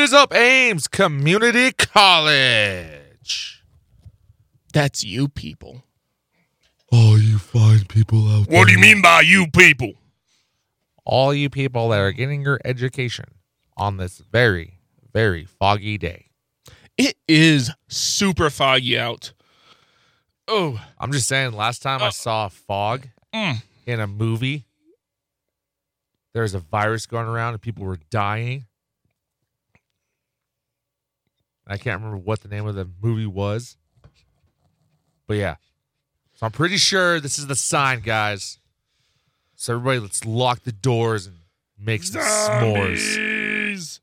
is up Aims Community College. That's you people. All you fine people out there. What do you mean by you people? All you people that are getting your education on this very, very foggy day. It is super foggy out. Oh, I'm just saying, last time I Oh. saw fog Mm. in a movie, there was a virus going around and people were dying. I can't remember what the name of the movie was. But yeah. So I'm pretty sure this is the sign, guys. So everybody, let's lock the doors and make some s'mores.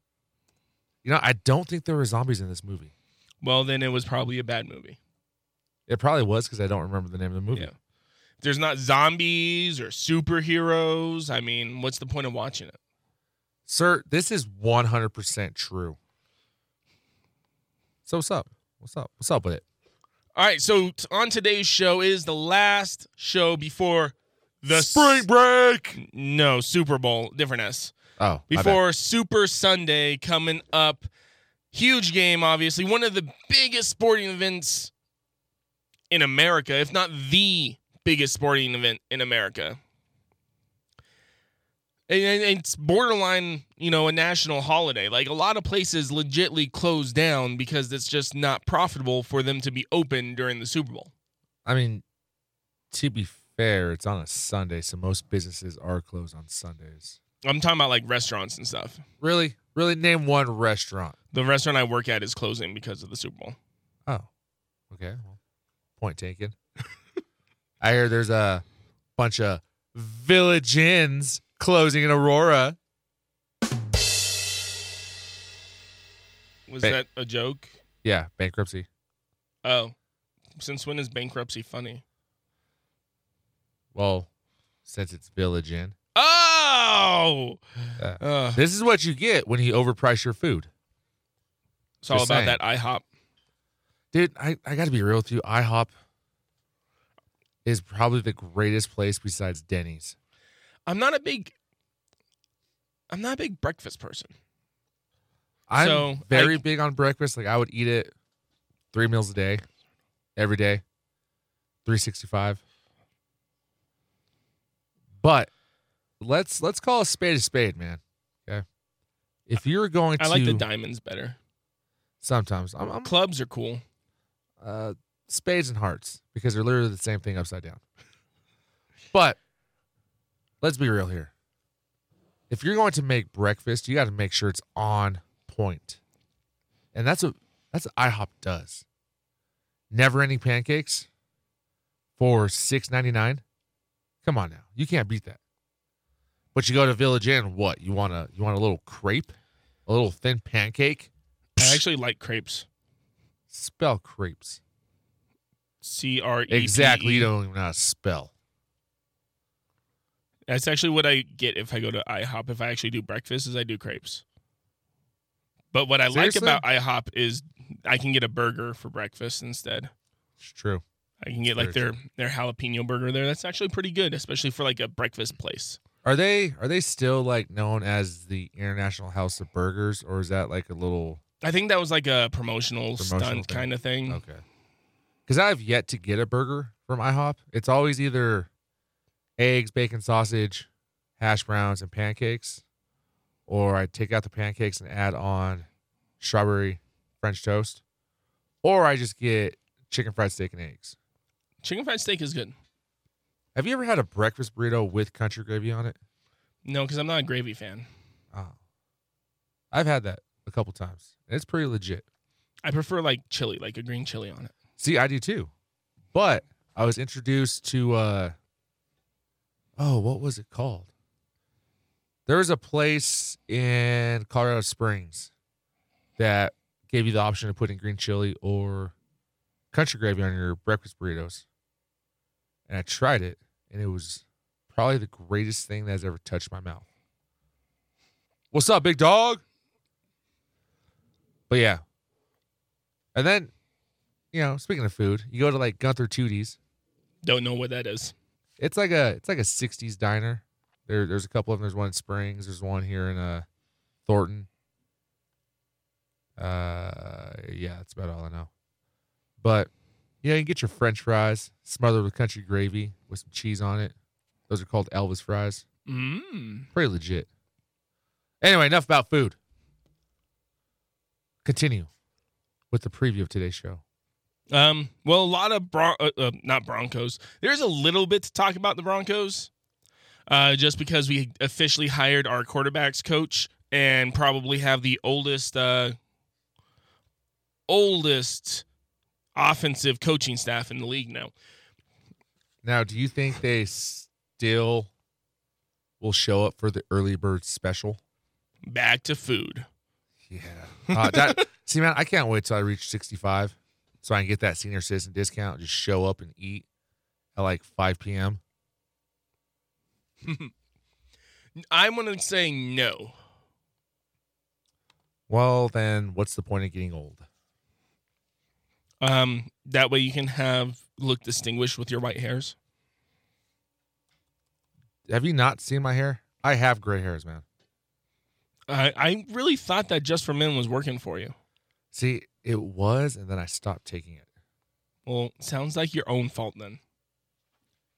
You know, I don't think there were zombies in this movie. Well, then it was probably a bad movie. It probably was because I don't remember the name of the movie. Yeah. If there's not zombies or superheroes, I mean, what's the point of watching it? Sir, this is 100% true. So what's up? What's up? What's up with it? All right, so t- on today's show is the last show before the spring break. No, Super Bowl, different S. Oh, my bad. Before Super Sunday coming up. Huge game, obviously. One of the biggest sporting events in America, if not the biggest sporting event in America. And- and it's borderline, you know, a national holiday. Like a lot of places legitly close down because it's just not profitable for them to be open during the Super Bowl. I mean, to be fair, it's on a Sunday, so most businesses are closed on Sundays. I'm talking about like restaurants and stuff. Really? Really name one restaurant. The restaurant I work at is closing because of the Super Bowl. Oh. Okay. Well, point taken. I hear there's a bunch of village inns closing in Aurora. Was that a joke? Yeah, bankruptcy. Oh. Since when is bankruptcy funny? Well, since it's village inn. Oh! Yeah. Uh, This is what you get when you overprice your food. it's all Just about saying. that IHOP. Dude, I, I got to be real with you. IHOP is probably the greatest place besides Denny's. I'm not a big I'm not a big breakfast person. I'm So, very I- big on breakfast. Like I would eat it three meals a day, every day, 365. But let's let's call a spade a spade, man. Okay. If you're going to I like the diamonds better. sometimes I'm, I'm Clubs are cool. uh, spades and hearts because they're literally the same thing upside down. But let's be real here. If you're going to make breakfast, you got to make sure it's on point, and that's what that's what IHOP does. Never ending pancakes for six ninety nine. Come on now, you can't beat that. But you go to Village Inn, what you want a you want a little crepe, a little thin pancake. I actually like crepes. Spell crepes. C R E. Exactly. You don't even know how to spell. That's actually what I get if I go to IHOP. If I actually do breakfast, is I do crepes. But what I Seriously? like about IHOP is I can get a burger for breakfast instead. It's true. I can get like their their jalapeno burger there. That's actually pretty good, especially for like a breakfast place. Are they are they still like known as the International House of Burgers, or is that like a little I think that was like a promotional, Promotional stunt kind of thing. okay? Because I've yet to get a burger from IHOP. It's always either eggs, bacon, sausage, hash browns, and pancakes, or I take out the pancakes and add on strawberry French toast, or I just get chicken fried steak and eggs. Chicken fried steak is good. Have you ever had a breakfast burrito with country gravy on it? No, because I'm not a gravy fan. Oh, I've had that a couple times. It's pretty legit. I prefer like chili, like a green chili on it. See, I do too. But I was introduced to uh oh, what was it called? There was a place in Colorado Springs that gave you the option of putting green chili or country gravy on your breakfast burritos. And I tried it and it was probably the greatest thing that has ever touched my mouth. What's up, big dog? But yeah. And then you know, speaking of food, you go to like Gunther Toody's. Don't know what that is. It's like a it's like a '60s diner. There, there's a couple of them. There's one in Springs. There's one here in uh, Thornton. Uh, yeah, that's about all I know. But yeah, you can get your French fries smothered with country gravy with some cheese on it. Those are called Elvis fries. Mm. Pretty legit. Anyway, enough about food. Continue with the preview of today's show. Um, well, a lot of Bron- uh, uh, not Broncos. There's a little bit to talk about the Broncos, uh, just because we officially hired our quarterbacks coach and probably have the oldest, uh, oldest offensive coaching staff in the league now. Now, do you think they still will show up for the early bird special? Back to food. Yeah. Uh, that, see, man, I can't wait till I reach 65 so I can get that senior citizen discount. Just show up and eat at like 5 p.m. I'm gonna say no. Well, then what's the point of getting old? Um, that way you can have look distinguished with your white hairs. Have you not seen my hair? I have gray hairs, man. I I really thought that just for men was working for you. See, it was, and then I stopped taking it. Well, sounds like your own fault then.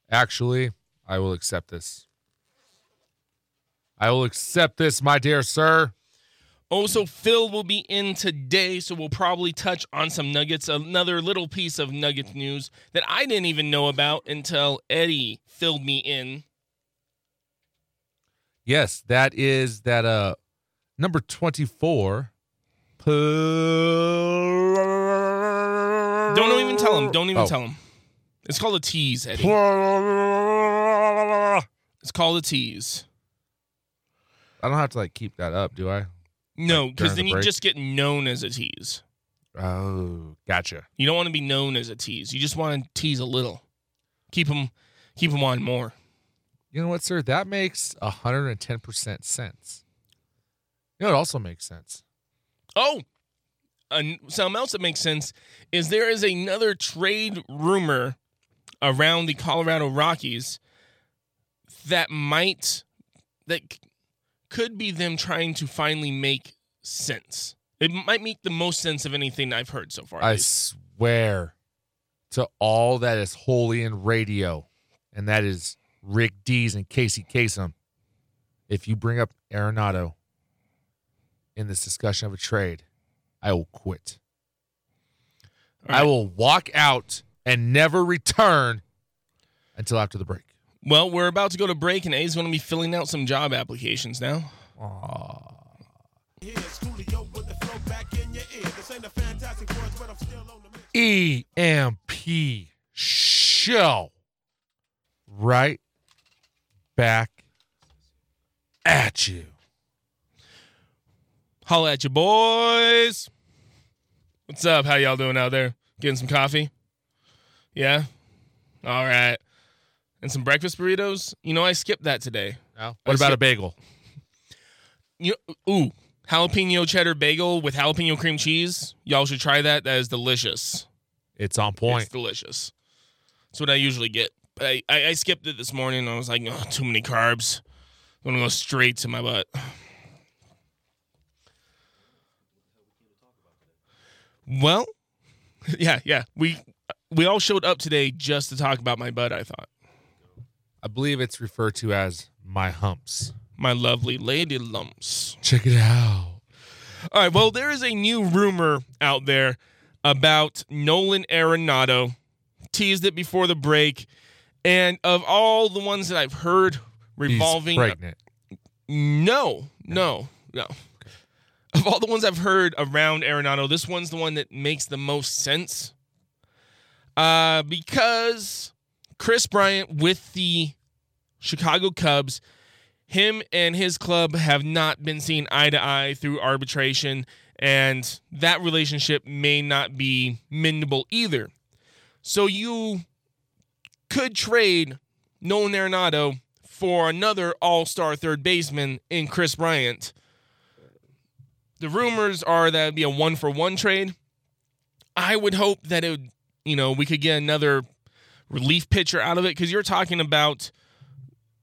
Actually, I will accept this. I will accept this, my dear sir. Also, Phil will be in today, so we'll probably touch on some nuggets. Another little piece of nugget news that I didn't even know about until Eddie filled me in. Yes, that is that uh number 24. Don't even tell him. Don't even Oh. tell him. It's called a tease, Eddie. It's called a tease. I don't have to like keep that up, do I? No, because during then the you just get known as a tease. Oh, gotcha. You don't want to be known as a tease. You just want to tease a little. Keep them, keep them on more. You know what, sir? That makes 110% sense. You know, it also makes sense. Oh, and something else that makes sense is there is another trade rumor around the Colorado Rockies that might that could be them trying to finally make sense. It might make the most sense of anything I've heard so far. I swear to all that is holy in radio, and that is Rick Dees and Casey Kasem. If you bring up Arenado in this discussion of a trade, I will quit. All I will walk out and never return until after the break. Well, we're about to go to break, and A's going to be filling out some job applications now. Aw. Here, Schoolio with the flow back in your ear. This ain't a fantastic words, but I'm still on the mix. EMP show. Right back at you. Holla at you, boys. What's up? How y'all doing out there? Getting some coffee? Yeah? All right. And some breakfast burritos? You know, I skipped that today. I what about see- a bagel? You ooh, jalapeno cheddar bagel with jalapeno cream cheese. Y'all should try that. That is delicious. It's on point. It's delicious. That's what I usually get. But I, I, I skipped it this morning. I was like, oh, too many carbs. I'm gonna go straight to my butt. Well, yeah, yeah. We we all showed up today just to talk about my butt. I thought I believe it's referred to as my humps. my lovely lady lumps. Check it out. All right. Well, there is a new rumor out there about Nolan Arenado. Teased it before the break, and of all the ones that I've heard revolving, He's pregnant. no, no, no. Of all the ones I've heard around Arenado, this one's the one that makes the most sense. Uh, because Kris Bryant with the Chicago Cubs, him and his club have not been seen eye to eye through arbitration, and that relationship may not be mendable either. So you could trade Nolan Arenado for another all star third baseman in Kris Bryant. The rumors are that it'd be a one for one trade. I would hope that it would, you know, we could get another relief pitcher out of it because you're talking about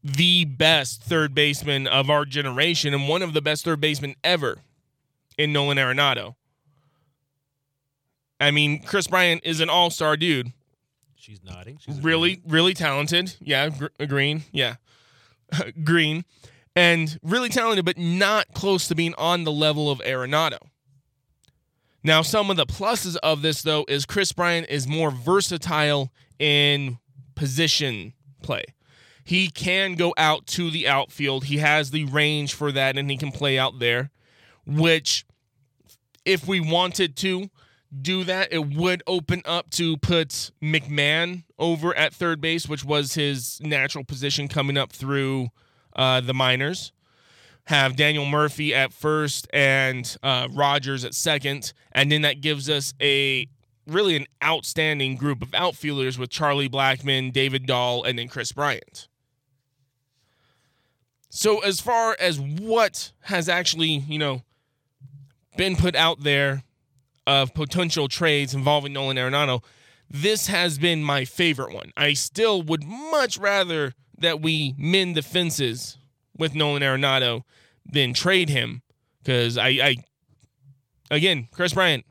the best third baseman of our generation and one of the best third basemen ever in Nolan Arenado. I mean, Kris Bryant is an all star dude. She's nodding. She's really, really talented. Yeah, gr- green. Yeah, green, and really talented, but not close to being on the level of Arenado. Now, some of the pluses of this, though, is Kris Bryant is more versatile in position play. He can go out to the outfield. He has the range for that, and he can play out there, which, if we wanted to, do that, it would open up to put McMahon over at third base, which was his natural position coming up through uh, the minors. Have Daniel Murphy at first and uh, Rodgers at second, and then that gives us a really an outstanding group of outfielders with Charlie Blackmon, David Dahl, and then Kris Bryant. So as far as what has actually, you know, been put out there of potential trades involving Nolan Arenado, this has been my favorite one. I still would much rather that we mend the fences with Nolan Arenado than trade him because I, I, again, Kris Bryant,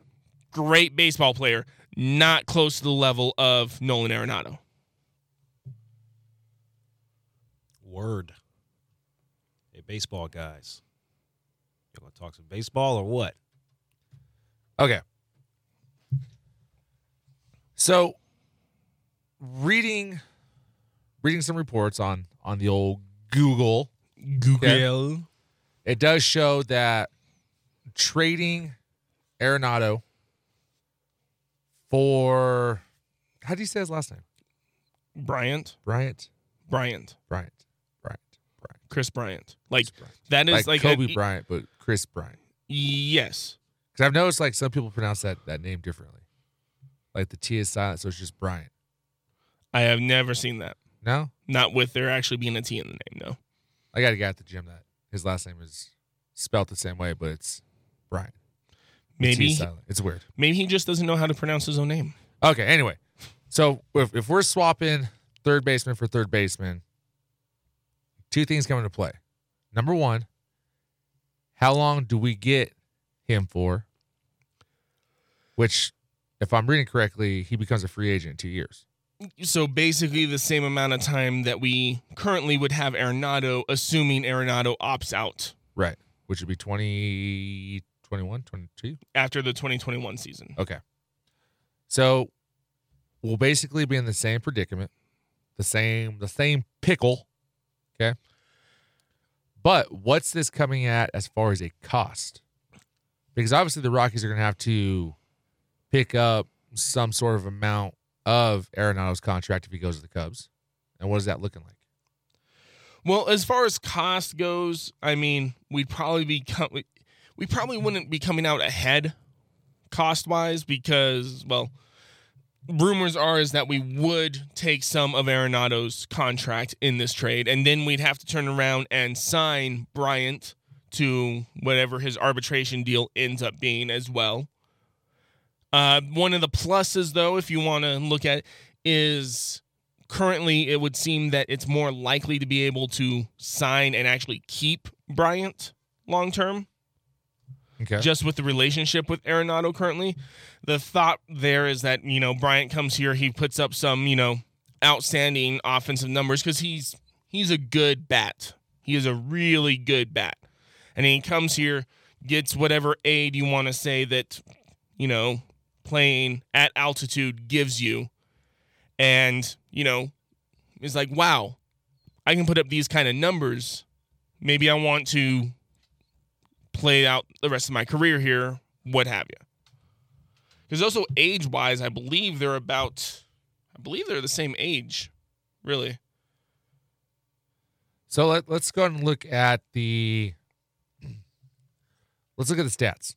great baseball player, not close to the level of Nolan Arenado. Word. Hey, baseball guys. You want to talk some baseball or what? Okay. So reading reading some reports on on the old Google, Google. it does show that trading Arenado for how do you say his last name? Bryant, Bryant? Bryant, Bryant. Bryant. Bryant. Kris Bryant. Like Kris Bryant. that is like, like, Kobe a- Bryant, but Kris Bryant. Yes. Because I've noticed like some people pronounce that that name differently. Like the T is silent, so it's just Bryant. I have never seen that. No, Not with there actually being a T in the name, no. I got a guy at the gym that his last name is spelt the same way, but it's Brian. Maybe is. It's weird. maybe he just doesn't know how to pronounce his own name. Okay. Anyway, so if if we're swapping third baseman for third baseman, two things come into play. Number one, how long do we get him for? Which, if I'm reading correctly, he becomes a free agent in two years. So basically the same amount of time that we currently would have Arenado, assuming Arenado opts out Right. Which would be 20, 21, 22? after the 2021 season. Okay. So we'll basically be in the same predicament, the same the same pickle. Okay. But what's this coming at as far as a cost? Because obviously the Rockies are going to have to pick up some sort of amount of Arenado's contract if he goes to the Cubs. And what is that looking like? Well, as far as cost goes, I mean, we'd probably be com- we- probably wouldn't be coming out ahead cost wise because well, rumors are is that we would take some of Arenado's contract in this trade, and then we'd have to turn around and sign Bryant to whatever his arbitration deal ends up being as well. Uh, one of the pluses, though, if you want to look at, it, is currently it would seem that it's more likely to be able to sign and actually keep Bryant long term Okay. just with the relationship with Arenado currently. The thought there is that, you know, Bryant comes here, he puts up some, you know, outstanding offensive numbers because he's he's a good bat. He is a really good bat. And he comes here, gets whatever aid you want to say that, you know, playing at altitude gives you. And, you know, is like, wow, I can put up these kind of numbers. Maybe I want to play out the rest of my career here, what have you. Because also age wise, I believe they're about, I believe they're the same age, really. So let, let's go ahead and look at the let's look at the stats.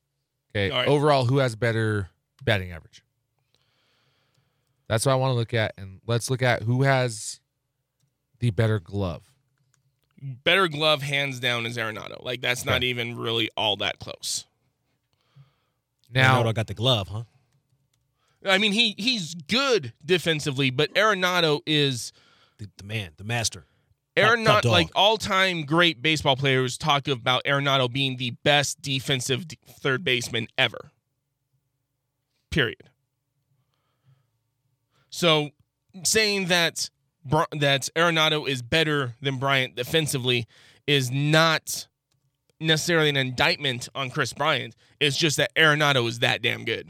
Okay. Right. Overall, who has better batting average? That's what I want to look at. And let's look at who has the better glove. Better glove, hands down, is Arenado. Like that's not even really all that close. Now, I got the glove, huh? I mean, he he's good defensively, but Arenado is The, the man, the master. Top- Arenado like all-time great baseball players talk about Arenado being the best defensive d- third baseman ever. Period. So saying that that Arenado is better than Bryant defensively is not necessarily an indictment on Kris Bryant. It's just that Arenado is that damn good.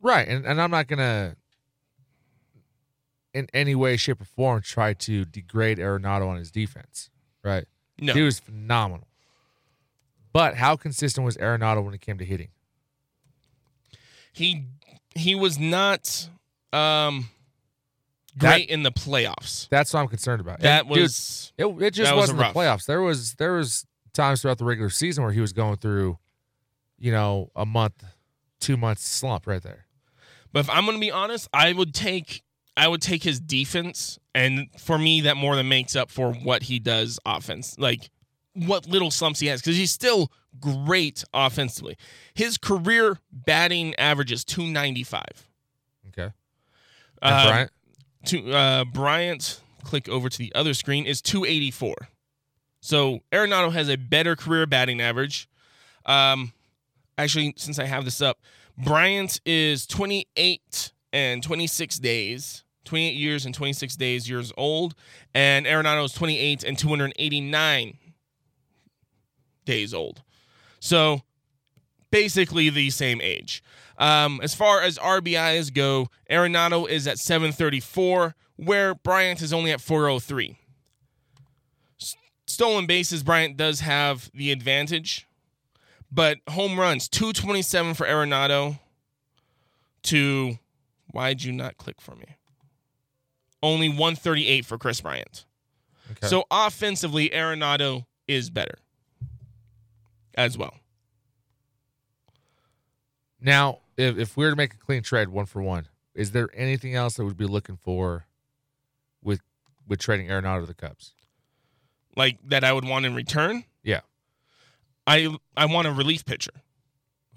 Right, and, and I'm not gonna in any way, shape, or form try to degrade Arenado on his defense. Right. No, He was phenomenal. But how consistent was Arenado when it came to hitting? He he was not um That- great in the playoffs. That's what I'm concerned about. That And, dude, was it, it just that was wasn't the playoffs. There was there was times throughout the regular season where he was going through, you know, a month, two months slump right there. But if I'm going to be honest, I would take I would take his defense, and for me, that more than makes up for what he does offense, like what little slumps he has, because he's still great offensively. His career batting average is 295. Okay. Uh, Bryant? to uh, Bryant, click over to the other screen, is 284. So Arenado has a better career batting average. Um, actually, since I have this up, Bryant is 28 and 26 days, 28 years and 26 days years old, and Arenado is 28 and 289 days old. So basically the same age. Um, as far as RBIs go, Arenado is at 734, where Bryant is only at 403. S- Stolen bases, Bryant does have the advantage, but home runs 227 for Arenado to why'd you not click for me? Only 138 for Kris Bryant. Okay. So offensively, Arenado is better as well. Now, if, if we were to make a clean trade one for one, is there anything else that we'd be looking for with with trading Arenado to the Cubs? Like that I would want in return. Yeah. I I want a relief pitcher.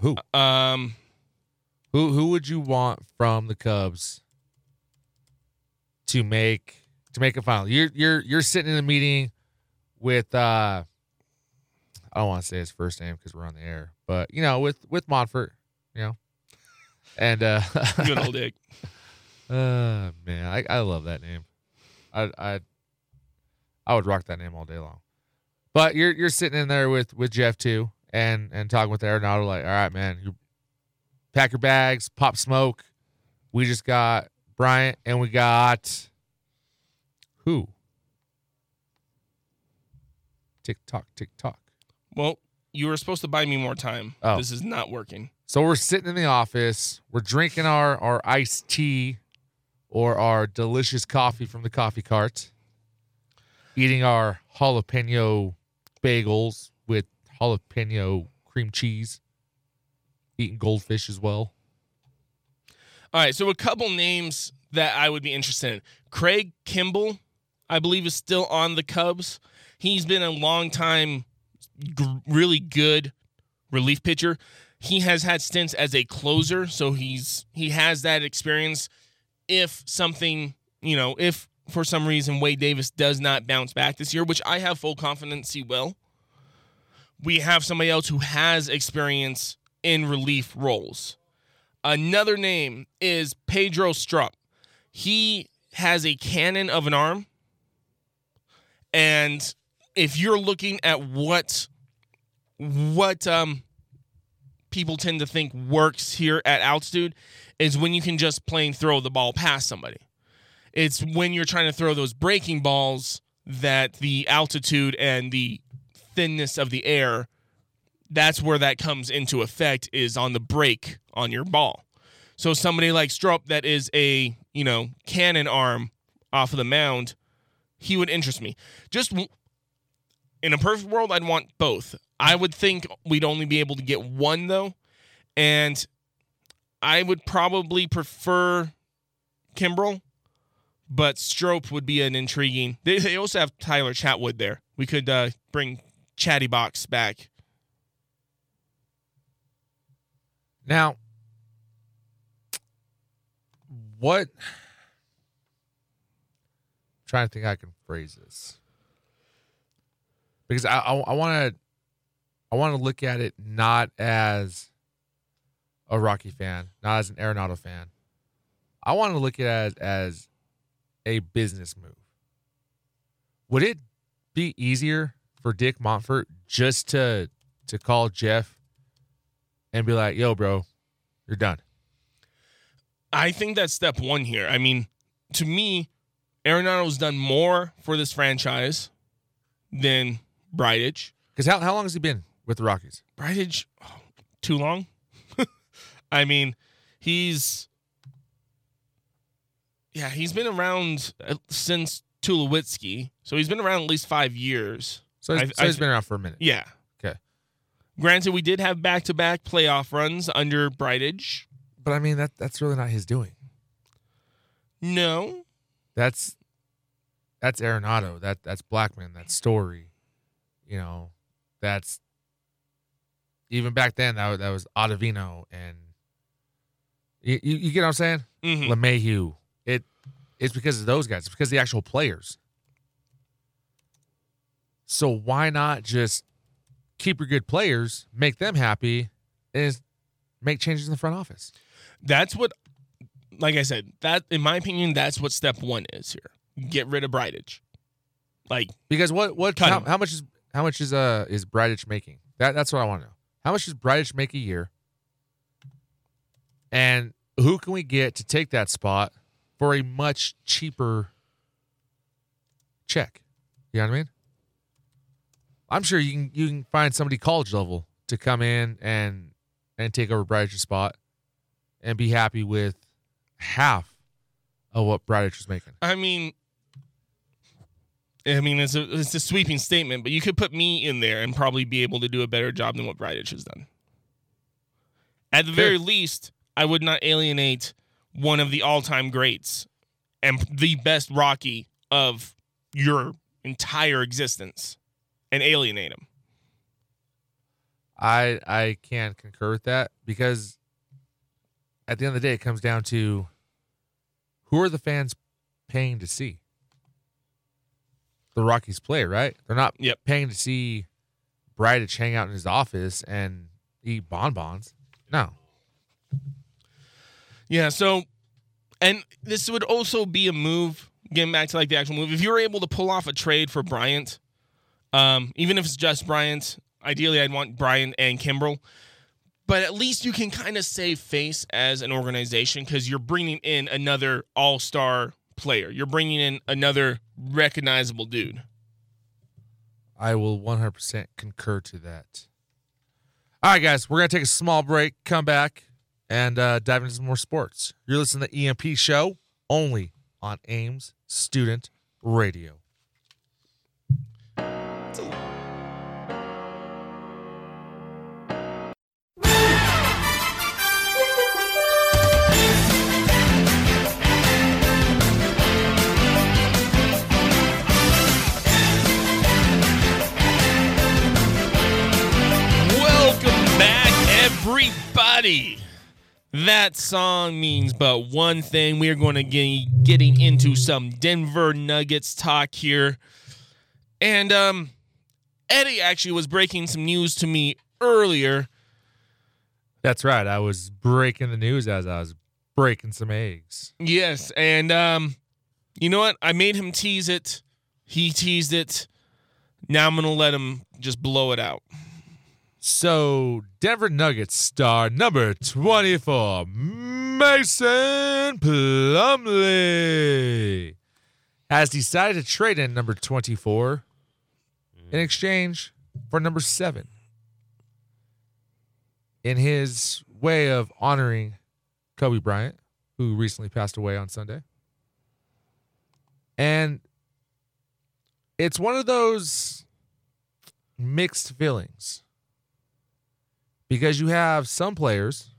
Who? Um Who who would you want from the Cubs to make to make a final? You're you're you're sitting in a meeting with uh I don't want to say his first name because we're on the air, but you know, with with Monfort, you know. And uh good old dick. Uh man, I, I love that name. I I I would rock that name all day long. But you're you're sitting in there with with Jeff too, and and talking with Arenado like, all right, man, you pack your bags, pop smoke. We just got Bryant, and we got who? Tick tock, tick tock. Well, you were supposed to buy me more time. Oh. This is not working. So we're sitting in the office, we're drinking our our iced tea or our delicious coffee from the coffee cart, eating our jalapeno bagels with jalapeno cream cheese, eating goldfish as well. All right, so a couple names that I would be interested in. Craig Kimbrel, I believe, is still on the Cubs. He's been a long time, g- really good relief pitcher. He has had stints as a closer, so he's he has that experience. If something, you know, if for some reason Wade Davis does not bounce back this year, which I have full confidence he will, we have somebody else who has experience in relief roles. Another name is Pedro Strop. He has a cannon of an arm. And if you're looking at what what um people tend to think works here at altitude is when you can just plain throw the ball past somebody. It's when you're trying to throw those breaking balls that the altitude and the thinness of the air that's where that comes into effect is on the break on your ball. So somebody like Strop that is a, you know, cannon arm off of the mound, he would interest me. Just in a perfect world, I'd want both. I would think we'd only be able to get one though, and I would probably prefer Kimbrel, but Strop would be an intriguing. They, they also have Tyler Chatwood there. We could uh, bring Chatty Box back. Now, what? trying to think I can phrase this because I I want to I want to look at it not as a Rocky fan, not as an Arenado fan. I want to look at it as a business move. Would it be easier for Dick Monfort just to to call Jeff and be like, "Yo, bro, you're done." I think that's step one here. I mean, to me, Arenado's done more for this franchise than Bridich. Because how how long has he been with the Rockies? Bridich, oh, too long. I mean, he's yeah, he's been around uh, since Tulowitzki, so he's been around at least five years. So he's, I- so I he's thi- been around for a minute. Yeah. Okay. Granted, we did have back-to-back playoff runs under Bridich. But I mean that that's really not his doing. No, That's that's Arenado. That that's Blackmon. That's Story. You know, that's even back then that was, that was Ottavino and you, you, you get what I'm saying? Mhm. LeMahieu. It it's because of those guys. It's because of the actual players. So why not just keep your good players, make them happy, and make changes in the front office? that's what. Like I said, that in my opinion, that's what step one is here. Get rid of Bridich. Like Because what what how, how much is how much is uh is Bridich making? That that's what I want to know. How much does Bridich make a year? And who can we get to take that spot for a much cheaper check? You know what I mean? I'm sure you can you can find somebody college level to come in and and take over Bridich's spot and be happy with half of what Bridich was making. I mean, I mean, it's a it's a sweeping statement, but you could put me in there and probably be able to do a better job than what Bridich has done. At the very least, I would not alienate one of the all-time greats and the best Rocky of your entire existence and alienate him. I I can concur with that because at the end of the day, it comes down to who are the fans paying to see the Rockies play, right? They're not Yep. paying to see Bridich hang out in his office and eat bonbons. No, Yeah, so and this would also be a move, getting back to like the actual move. If you were able to pull off a trade for Bryant, um, even if it's just Bryant, ideally I'd want Bryant and Kimbrel. But at least you can kind of save face as an organization because you're bringing in another all star player. You're bringing in another recognizable dude. I will 100% concur to that. All right, guys, we're going to take a small break, come back, and uh, dive into some more sports. You're listening to the EMP Show only on Aims Student Radio. Everybody. That song means but one thing. We are going to get getting into some Denver Nuggets talk here, and um, Eddie actually was breaking some news to me earlier. That's right. I was breaking the news as I was breaking some eggs. Yes, and um, you know what? I made him tease it. He teased it. Now I'm gonna let him just blow it out. So, Denver Nuggets star number 24, Mason Plumlee, has decided to trade in number 24 in exchange for number 7. In his way of honoring Kobe Bryant, who recently passed away on Sunday. And it's one of those mixed feelings because you have some players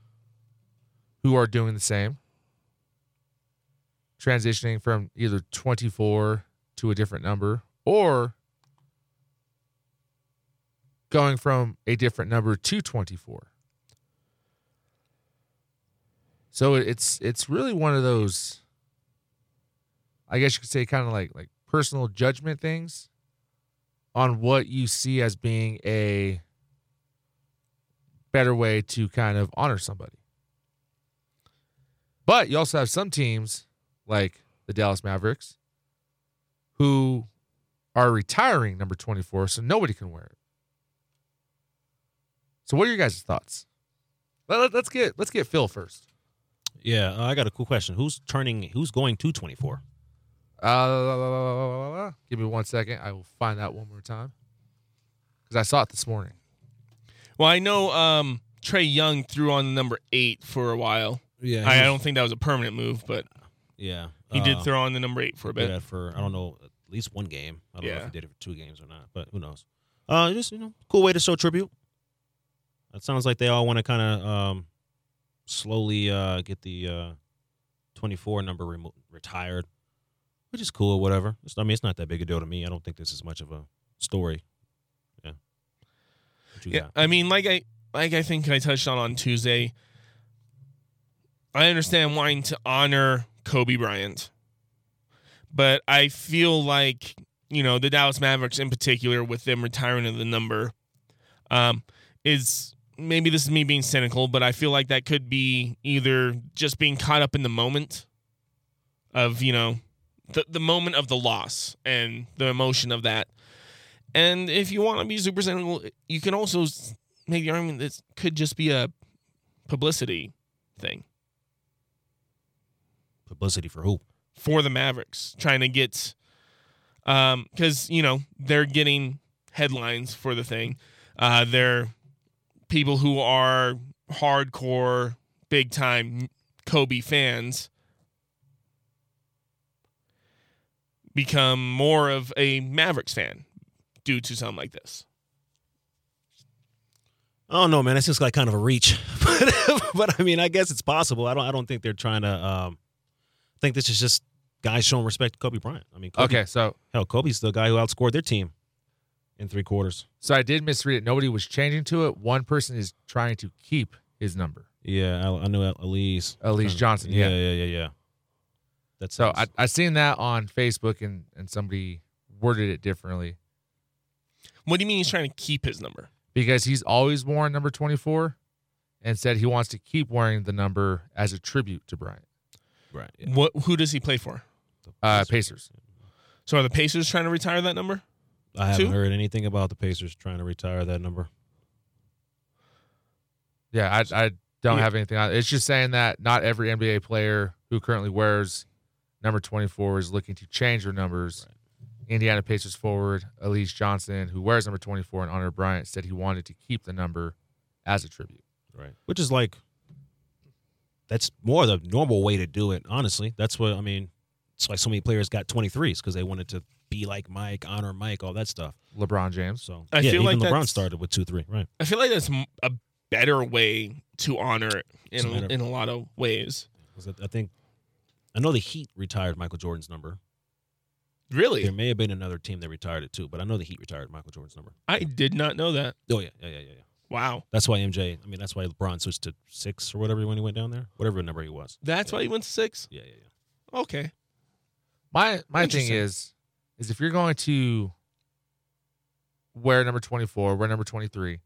who are doing the same, transitioning from either 24 to a different number or going from a different number to 24. So it's it's really one of those I guess you could say kind of like like personal judgment things on what you see as being a better way to kind of honor somebody. But you also have some teams like the Dallas Mavericks who are retiring number 24 so nobody can wear it. So what are your guys' thoughts? Let, us get let's get Phil first. Yeah, uh, I got a cool question. Who's turning? Who's going to 24? Uh, give me one second. I will find that one more time because I saw it this morning. Well, I know um, Trae Young threw on the number eight for a while. Yeah, I, I don't think that was a permanent move, but Yeah, he did uh, throw on the number eight for a bit. that for I don't know at least one game. I don't know if he did it for two games or not, but who knows? Uh, just you know, cool way to show tribute. It sounds like they all want to kind of um, slowly uh, get the uh, 24 number remo- retired, which is cool or whatever. It's, I mean, it's not that big a deal to me. I don't think this is much of a story. Yeah. Got? I mean, like I like I think I touched on on Tuesday. I understand wanting to honor Kobe Bryant, but I feel like you know the Dallas Mavericks in particular, with them retiring of the number, um, is maybe this is me being cynical, but I feel like that could be either just being caught up in the moment of you know the the moment of the loss and the emotion of that. And if you want to be super cynical, you can also make the argument that this could just be a publicity thing Publicity for who? for the Mavericks, trying to get, um, because you know they're getting headlines for the thing. Uh, they're people who are hardcore, big time Kobe fans become more of a Mavericks fan due to something like this. I don't know, man. It's just like kind of a reach, but, but I mean, I guess it's possible. I don't. I don't think they're trying to. Um, I think this is just guys showing respect to Kobe Bryant. I mean, Kobe, Okay, so hell, Kobe's the guy who outscored their team in three quarters. so I did misread it. Nobody was changing to it. One person is trying to keep his number. Yeah, I, I know Alize. Alize Johnson, Yeah, yeah. yeah, yeah, yeah. That's So I I seen that on Facebook and and somebody worded it differently What do you mean he's trying to keep his number? because he's always worn number 24 and said he wants to keep wearing the number as a tribute to Bryant. right. Yeah. What? Who does he play for? Uh, Pacers. So are the Pacers trying to retire that number? I haven't Two? heard anything about the Pacers trying to retire that number. Yeah, I I don't Yeah. have anything on it. It's just saying that not every NBA player who currently wears number 24 is looking to change their numbers. Indiana Pacers forward Alize Johnson, who wears number 24 and Honor of Bryant, said he wanted to keep the number as a tribute. Right. Which is like that's more the normal way to do it, honestly. That's what I mean. It's why so many players got 23s because they wanted to be like Mike, honor Mike, all that stuff. LeBron James. So I yeah, feel like even LeBron started with two, three, right? I feel like that's a better way to honor it in a in a lot of ways. 'Cause I I think I know the Heat retired Michael Jordan's number. Really, There may have been another team that retired it too, but I know the Heat retired Michael Jordan's number. I did not know that. Oh yeah, yeah, yeah, yeah, yeah. Wow, That's why MJ. I mean, that's why LeBron switched to six or whatever when he went down there, whatever number he was. that's Yeah. why he went to six. Yeah, yeah, yeah. Okay, My my thing is is if you're going to wear number 24, wear number 23,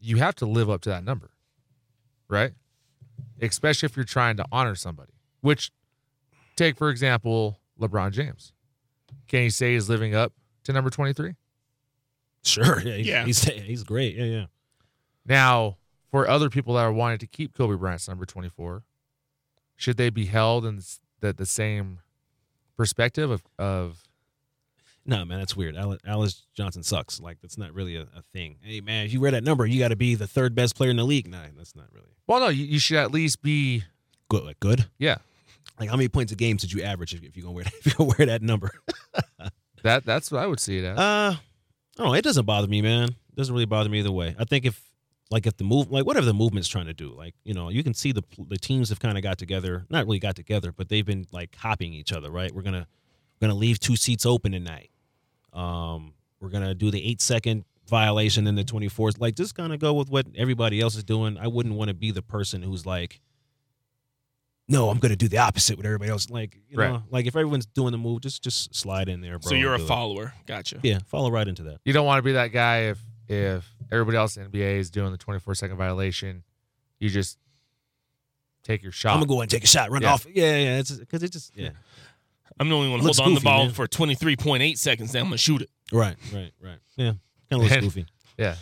you have to live up to that number. Right? Especially if you're trying to honor somebody. Which take for example LeBron James. Can you say he's living up to number 23? Sure. Yeah. He's, Yeah. He's he's great. Yeah, yeah. Now, for other people that are wanting to keep Kobe Bryant's number 24, should they be held in s- the, the same perspective of, of No, man, that's weird. Alice, Alice Johnson sucks. Like that's not really a, a thing. Hey, man, if you wear that number, you got to be the third best player in the league. Nah, that's not really well, no, you, you should at least be, good. Like good. yeah, Like how many points a game did you average if, if you gonna wear that, if you gonna wear that number? that that's what I would see it as. Uh, I don't know. It doesn't bother me, man. It doesn't really bother me either way. I think if like if the move like whatever the movement's trying to do, like you know, you can see the the teams have kind of got together. Not really got together, but they've been like copying each other. Right? We're gonna we're gonna leave two seats open tonight. Um, we're gonna do the eight second violation in the twenty fourth. Like just kind of go with what everybody else is doing. I wouldn't want to be the person who's like. No, I'm gonna do the opposite with everybody else. Like, you Right. know, like if everyone's doing the move, just just slide in there, bro. so you're a do it. follower. Gotcha. Yeah, follow right into that. you don't want to be that guy if if everybody else in the NBA is doing the 24 second violation, you just take your shot. I'm gonna go and take a shot, run Yeah. off. Yeah, yeah, it's because it just yeah. I'm the only one Looks hold on the ball man. for 23.8 seconds. Then I'm gonna shoot it. Right, right, right. Yeah, kind of looks And- goofy. yeah,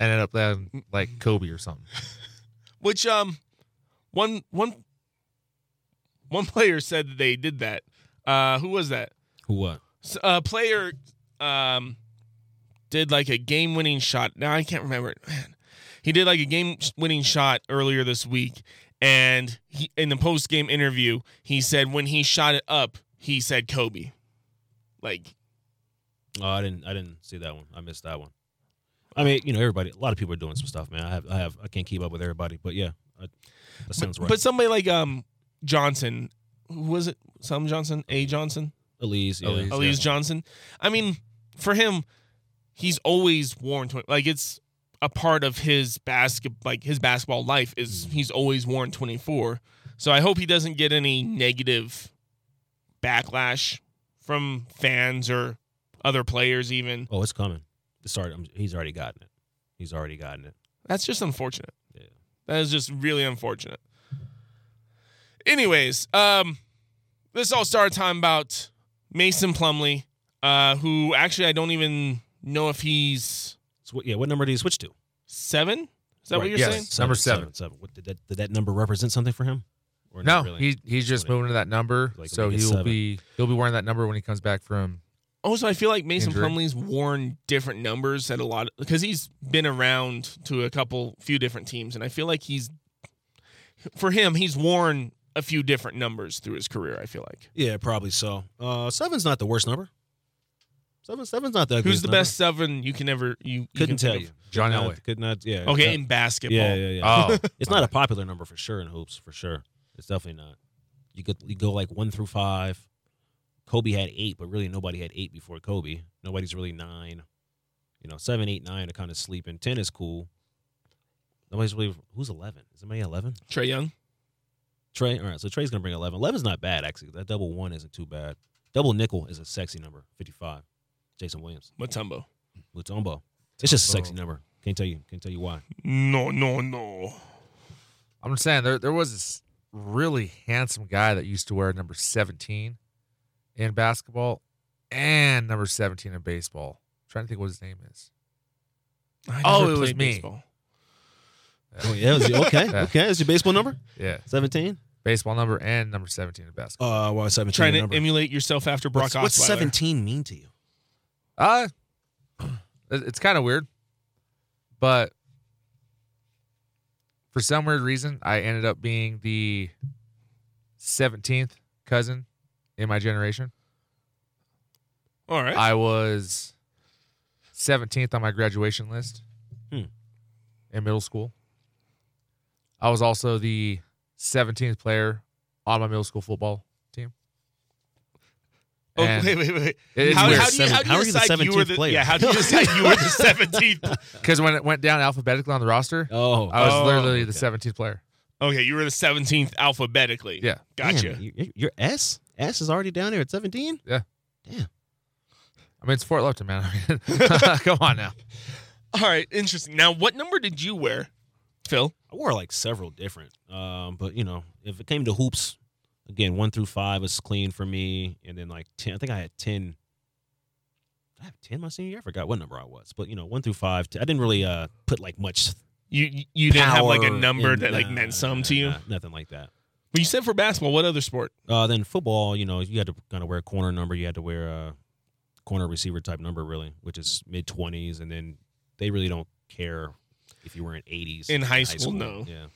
ended up then like Kobe or something. Which um, one one one player said that they did that. Uh, who was that? Who what? A player um did like a game-winning shot. Now I can't remember it. Man, he did like a game-winning shot earlier this week, and he, in the post-game interview, he said when he shot it up, he said Kobe. Like Oh, I didn't. I didn't see that one. I missed that one. I mean, you know, everybody. A lot of people are doing some stuff, man. I have. I have. I can't keep up with everybody, but yeah, I, that sounds but, right. but somebody like um Johnson, who was it? Some Johnson, A Johnson. Alize, yeah. Alize. Alize Johnson. I mean, for him, he's always worn 20, like it's a part of his basket like his basketball life is Mm. he's always worn 24. So I hope he doesn't get any negative backlash from fans or other players even. Oh, it's coming. I'm, he's already gotten it. He's already gotten it. That's just unfortunate. Yeah. That is just really unfortunate. Anyways, um, this all started talking about Mason Plumlee, uh, who actually I don't even know if he's So what, yeah, what number did he switch to? seven. Is that what you're yes. saying? Number seven. seven. What did that? Did that number represent something for him? Or No, really? he he's just Really? moving to that number, Like, so he'll seven. be he'll be wearing that number when he comes back from. Also, I feel like Mason Injury. Plumlee's worn different numbers at a lot because he's been around to a couple, few different teams, and I feel like he's for him, he's worn a few different numbers through his career. I feel like. Yeah, probably so. Uh, seven's not the worst number. Seven, seven's not that. Who's the number. best seven you can ever you, you Couldn't can tell you. John Could not- Elway. Could not. Yeah. Okay, Uh, in basketball. yeah, yeah, yeah. Oh, It's not a popular number for sure in hoops, for sure. It's definitely not. You could you go like one through five. Kobe had eight, but really nobody had eight before Kobe. Nobody's really nine. You know, seven, eight, nine are kind of sleeping. Ten is cool. Nobody's really who's eleven? Is somebody eleven? Trae Young. Trae. All right, so Trae's gonna bring eleven. Eleven's not bad actually. That double one isn't too bad. Double nickel is a sexy number. Fifty-five. Jason Williams. Matumbo. Mutombo. It's just a sexy number. Can't tell you. Can't tell you why. No, no, no. I'm just saying there there was this really handsome guy that used to wear number 17 in basketball and number 17 in baseball. trying to think what his name is. Oh, it was played me. baseball. Oh yeah. was it- okay. Yeah. Okay. That's your baseball number. Yeah, Seventeen. baseball number and number 17 in basketball. Uh, well, seventeen. Trying to number. emulate yourself after Brock What's, what's Osweiler. 17 mean to you? Uh, it- it's kind of weird, but for some weird reason, I ended up being the 17th cousin in my generation. All right. I was 17th on my graduation list Hmm. in middle school. I was also the 17th player on my middle school football team. oh, And wait, wait, wait. it's How, weird. how do you, how do How you are you the decide you were 17th the player? yeah? How do you decide you were the seventeenth? Because when it went down alphabetically on the roster, Oh, I was Oh, literally the okay. 17th player. Okay, you were the seventeenth alphabetically. Yeah. gotcha. Damn, you- you're S. S is already down there at 17. Yeah. Damn. I mean, it's Fort Lupton, man. I mean, come on now. All right, interesting. Now, what number did you wear, Phil? I wore like several different. Um, but you know, if it came to hoops, again, one through five was clean for me, and then like ten. I think I had ten. Did I have ten my senior year. I forgot what number I was, but you know, one through five. I didn't really uh put like much. You you didn't have like a number in- that like nah, meant some nah, to you. nah, nothing like that. But you said for basketball, what other sport? Uh, then football, you know, you had to kind of wear a corner number. You had to wear a corner receiver type number, really, which is mid twenties, and then they really don't care if you were in eighties In high school, no. Yeah,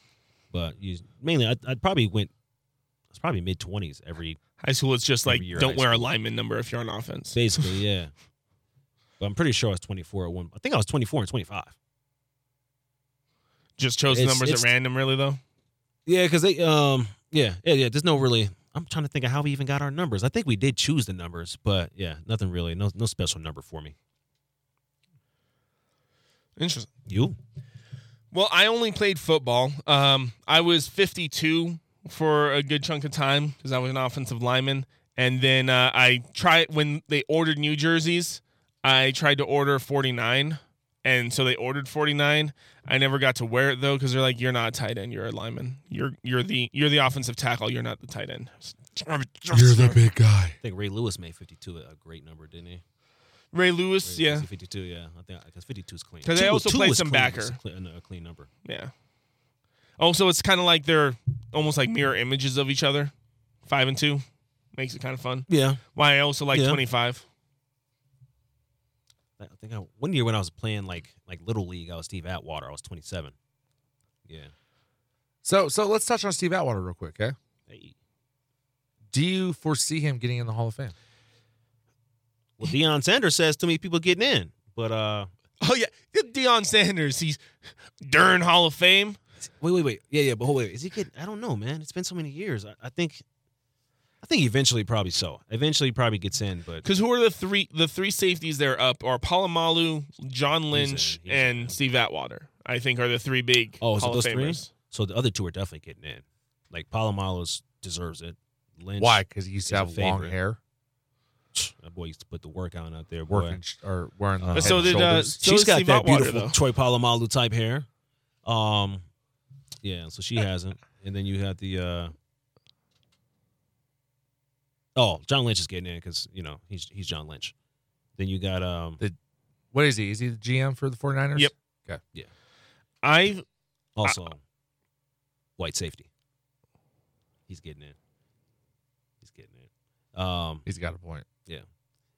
but you mainly, I'd, I'd probably went. It's probably mid twenties every High school, it's just like year don't high wear a lineman number if you're on offense. basically, yeah. But I'm pretty sure I was 24 at one. I think I was 24 and 25. Just chose the It's- numbers at random, really though. Yeah, because they, um, yeah, yeah, yeah. There's no really. I'm trying to think of how we even got our numbers. I think we did choose the numbers, but yeah, nothing really. No, no special number for me. Interesting. You? Well, I only played football. Um, I was 52 for a good chunk of time because I was an offensive lineman, and then uh, I tried when they ordered new jerseys. I tried to order 49, and so they ordered 49. I never got to wear it though because they're like, "You're not a tight end. You're a lineman. You're you're the you're the offensive tackle. You're not the tight end." You're the big guy. I think Ray Lewis made 52 a great number, didn't he? Ray Lewis. Ray- Yeah, 52, yeah. I think because 52 is clean. 'Cause they Two- also two played some clean, backer. was clean- a clean number. yeah. Also, it's kind of like they're almost like mirror images of each other. Five and two makes it kind of fun. Yeah. Why I also like Yeah. 25. I think I, one year when I was playing like like little league, I was Steve Atwater. I was 27. Yeah. So so let's touch on Steve Atwater real quick, okay? Hey. Do you foresee him getting in the Hall of Fame? Well, Deion Sanders says too many people getting in, but uh, Oh yeah, Deion Sanders. He's Dern Hall of Fame. wait, wait, wait, yeah, yeah, but hold wait, is he getting? I don't know, man. It's been so many years. I, I think, I think eventually probably so. Eventually probably gets in, but Because who are the three the three safeties there up are Palomalu, John Lynch, he's and in. Steve Atwater. I think are the three big Oh, is it Hall those of three? So the other two are definitely getting in. Like Palomalos deserves it. Lynch, Why? Because he used to have long favorite. hair, That boy used to put the work out out there. Boy. working sh- or wearing the Uh, head so and did, uh, shoulders. so She's is got Steve that beautiful though. Troy Polamalu type hair. Um, yeah, so she hasn't. And then you had the. uh Oh, John Lynch is getting in because you know he's he's John Lynch. Then you got um The, what is he? Is he the GM for the 49ers? Yep. Okay. Yeah. I also white safety. He's getting in. He's getting in. Um, He's got a point.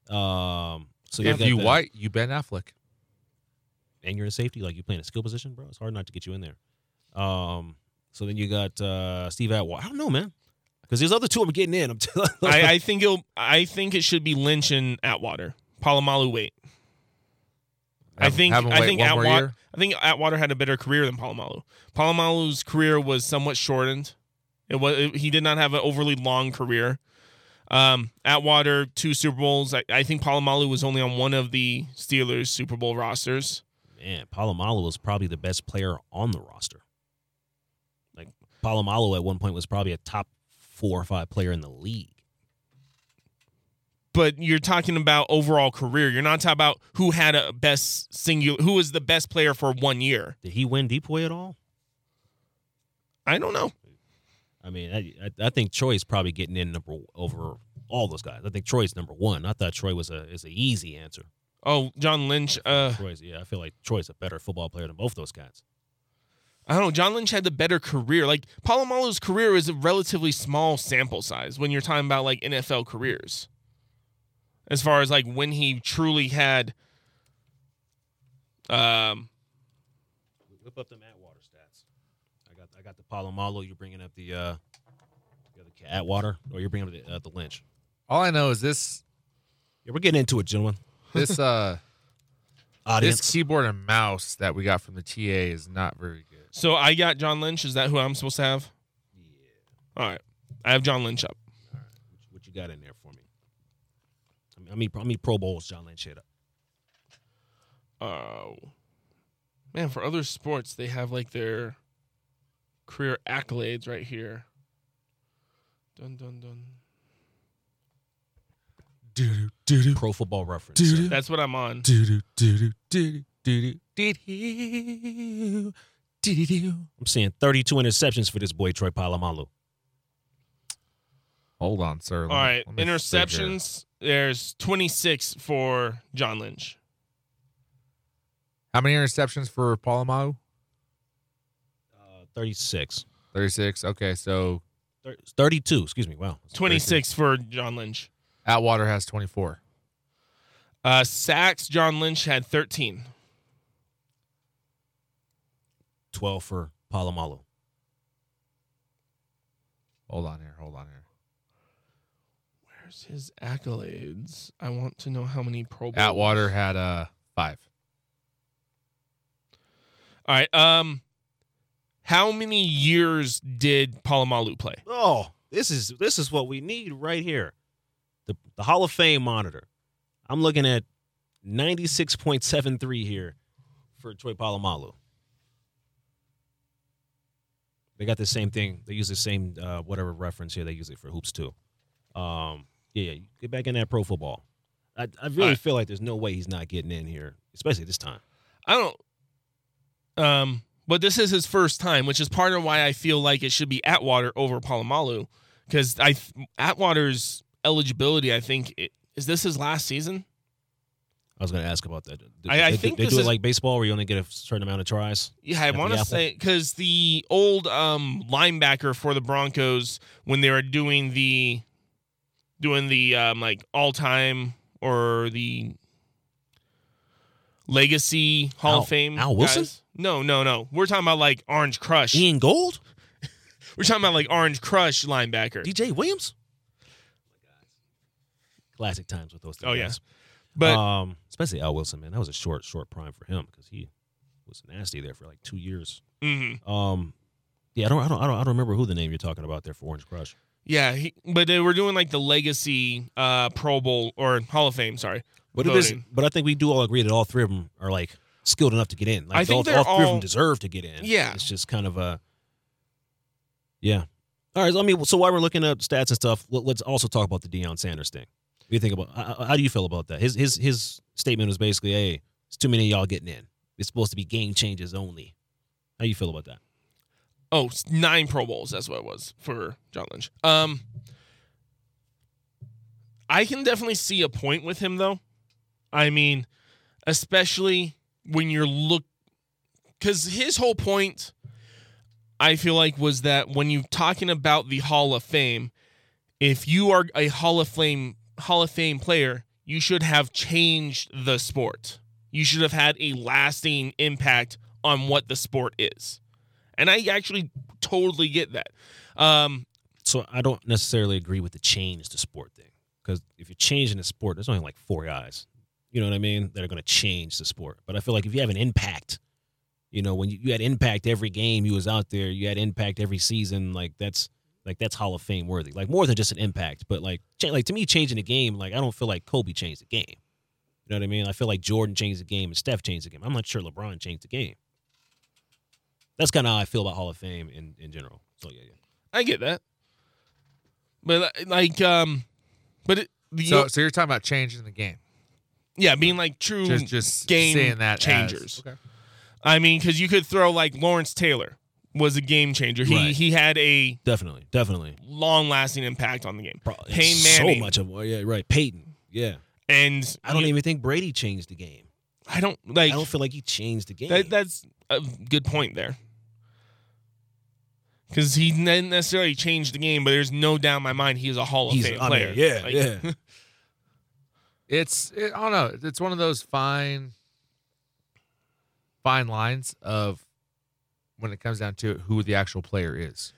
Um. So if you white, you Ben Affleck. and you're in safety, like you playing a skill position, bro, it's hard not to get you in there. Um, so then you got uh, Steve Atwater. I don't know, man, because there's other two of them getting in. I'm telling. I, I think it'll I think it should be Lynch and Atwater. Palomalu wait. I think I think Atwater? I think Atwater had a better career than Palomalu. Palomalu's career was somewhat shortened. It was it- he did not have an overly long career. Um, Atwater two Super Bowls. I, I think Palomalu was only on one of the Steelers Super Bowl rosters. man, Palomalu was probably the best player on the roster. Like Palomalu at one point was probably a top four or five player in the league. But you're talking about overall career. You're not talking about who had a best singular, who was the best player for one year. Did he win DPOY at all? I don't know. I mean, I, I, I think Troy's probably getting in number over all those guys. I think Troy's number one. I thought Troy was a is an easy answer. Oh, John Lynch. Uh, Troy's yeah, I feel like Troy's a better football player than both those guys. I don't know. John Lynch had the better career. Like Palomalu's career is a relatively small sample size when you're talking about like NFL careers. As far as like when he truly had, um, Whip up the stats. I got I got the Palomalu. You're bringing up the uh, the other Atwater, or you're bringing up the, uh, the Lynch. All I know is this Yeah, we're getting into it, gentlemen. this uh Audience. this keyboard and mouse that we got from the TA is not very good. so I got John Lynch. Is that who I'm supposed to have? Yeah. All right, I have John Lynch up. All right, what you got in there for me? I mean, I mean, I mean Pro Bowls, John Lynch hit up. Oh, man! For other sports, they have like their career accolades right here. Dun dun dun. Doo doo doo. Pro Football Reference. Doo-doo. That's what I'm on. Doo doo doo doo doo doo doo doo. I'm seeing 32 interceptions for this boy Troy Polamalu. Hold on, sir. All right, interceptions. There's 26 for John Lynch. How many interceptions for Polamalu? Uh, 36. 36. Okay, so Thir- 32. Excuse me. Wow. 26 for John Lynch. Atwater has 24. Uh, sacks. John Lynch had 13. 12 for Polamalu. Hold on here. Hold on here. Where's his accolades? I want to know how many Pro Bowls. Atwater had uh five. All right. Um, how many years did Palomalu play? Oh, this is this is what we need right here. The the Hall of Fame monitor. I'm looking at 96.73 here for Troy Polamalu. They got the same thing. They use the same uh, whatever reference here. They use it for hoops too. Um, yeah, yeah, get back in that pro football. I, I really All right. feel like there's no way he's not getting in here, especially this time. I don't. Um, but this is his first time, which is part of why I feel like it should be Atwater over Palomalu, because I Atwater's eligibility. I think it, is this his last season. I was going to ask about that. I- I they, think they do it is- like baseball, where you only get a certain amount of tries. Yeah, I want to say because the old um, linebacker for the Broncos when they were doing the doing the um, like all time or the legacy Hall Al- of Fame. Al Wilson? guys- No, no, no. We're talking about like Orange Crush. Ian Gold, We're talking about like Orange Crush linebacker. DJ Williams. Classic times with those. Oh, yeah. guys. But um, especially Al Wilson, man, that was a short, short prime for him because he was nasty there for like two years. mhm. Um, yeah, I don't, I don't, I don't, I don't remember who the name you're talking about there for Orange Crush. yeah, he, but they were doing like the legacy uh, Pro Bowl or Hall of Fame. Sorry, But it is, but I think we do all agree that all three of them are like skilled enough to get in. Like I think all, all three of them deserve to get in. Yeah. it's just kind of a, yeah. All right, so, I mean, so while we're looking up stats and stuff, let, us also talk about the Deion Sanders thing. What do you think about? How, how do you feel about that? His his his statement was basically, "Hey, it's too many of y'all getting in. It's supposed to be game changes only." How you feel about that? Oh, nine Pro Bowls. That's what it was for John Lynch. Um, I can definitely see a point with him, though. I mean, especially when you're look, because his whole point, I feel like, was that when you're talking about the Hall of Fame, if you are a Hall of Fame Hall of Fame player, you should have changed the sport. You should have had a lasting impact on what the sport is. And I actually totally get that. Um, So I don't necessarily agree with the change the sport thing because if you're changing the sport, there's only like four guys. You know what I mean? That are going to change the sport. But I feel like if you have an impact, you know, when you, you had impact every game you was out there, you had impact every season. Like that's like that's Hall of Fame worthy. Like more than just an impact, but like cha- like to me, changing the game. Like I don't feel like Kobe changed the game. You know what I mean? I feel like Jordan changed the game and Steph changed the game. I'm not sure LeBron changed the game. That's kind of how I feel about Hall of Fame in, in general. So yeah, yeah. I get that. But like, um, but it, the, So, so you're talking about changing the game, yeah, being like true just just game seeing that as- changers. okay. I mean, because you could throw like Lawrence Taylor was a game changer. He Right. he had a Definitely, definitely. long lasting impact on the game. Pro- Peyton so much of yeah, right. Peyton, yeah. And I don't you- even think Brady changed the game. I don't like. I don't feel like he changed the game. That, that's a good point there. Because he didn't necessarily change the game, but there's no doubt in my mind he is a Hall of He's- Fame I mean, player. yeah, Like, yeah. It's it, I don't know. It's one of those fine fine lines of when it comes down to it, who the actual player is,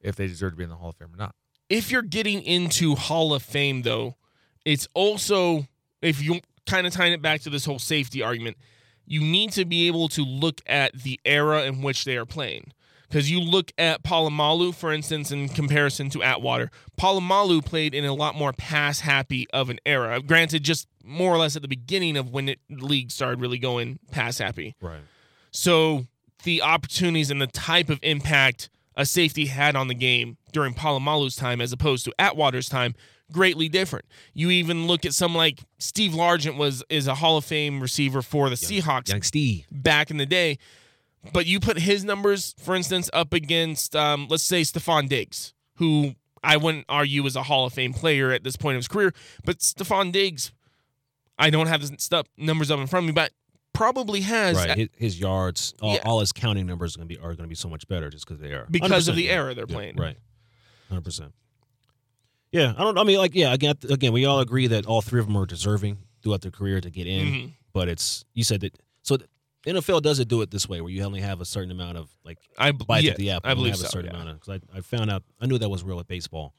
if they deserve to be in the Hall of Fame or not. If you're getting into Hall of Fame, though, it's also if you kind of tying it back to this whole safety argument, you need to be able to look at the era in which they are playing. Because you look at Palomalu, for instance, in comparison to Atwater, Palomalu played in a lot more pass happy of an era. Granted, just more or less at the beginning of when it, the league started really going pass happy. right. So the opportunities and the type of impact a safety had on the game during Palomalu's time as opposed to Atwater's time greatly different. You even look at someone like Steve Largent was is a Hall of Fame receiver for the Seahawks Young Steve. back in the day. But you put his numbers, for instance, up against um, let's say Stefon Diggs, who I wouldn't argue is a Hall of Fame player at this point of his career, but Stefon Diggs, I don't have his stuff numbers up in front of me, but probably has Right. His, his yards, all, Yeah. all his counting numbers are gonna be are gonna be so much better just because they are Because of the era they're Yeah, playing. Right. Hundred percent. Yeah, I don't. I mean, like, yeah. Again, again, we all agree that all three of them are deserving throughout their career to get in. Mhm. But it's you said that. So NFL doesn't do it this way, where you only have a certain amount of like I bites yeah, at the apple. I believe have a so. certain yeah. amount because I, I found out I knew that was real with baseball.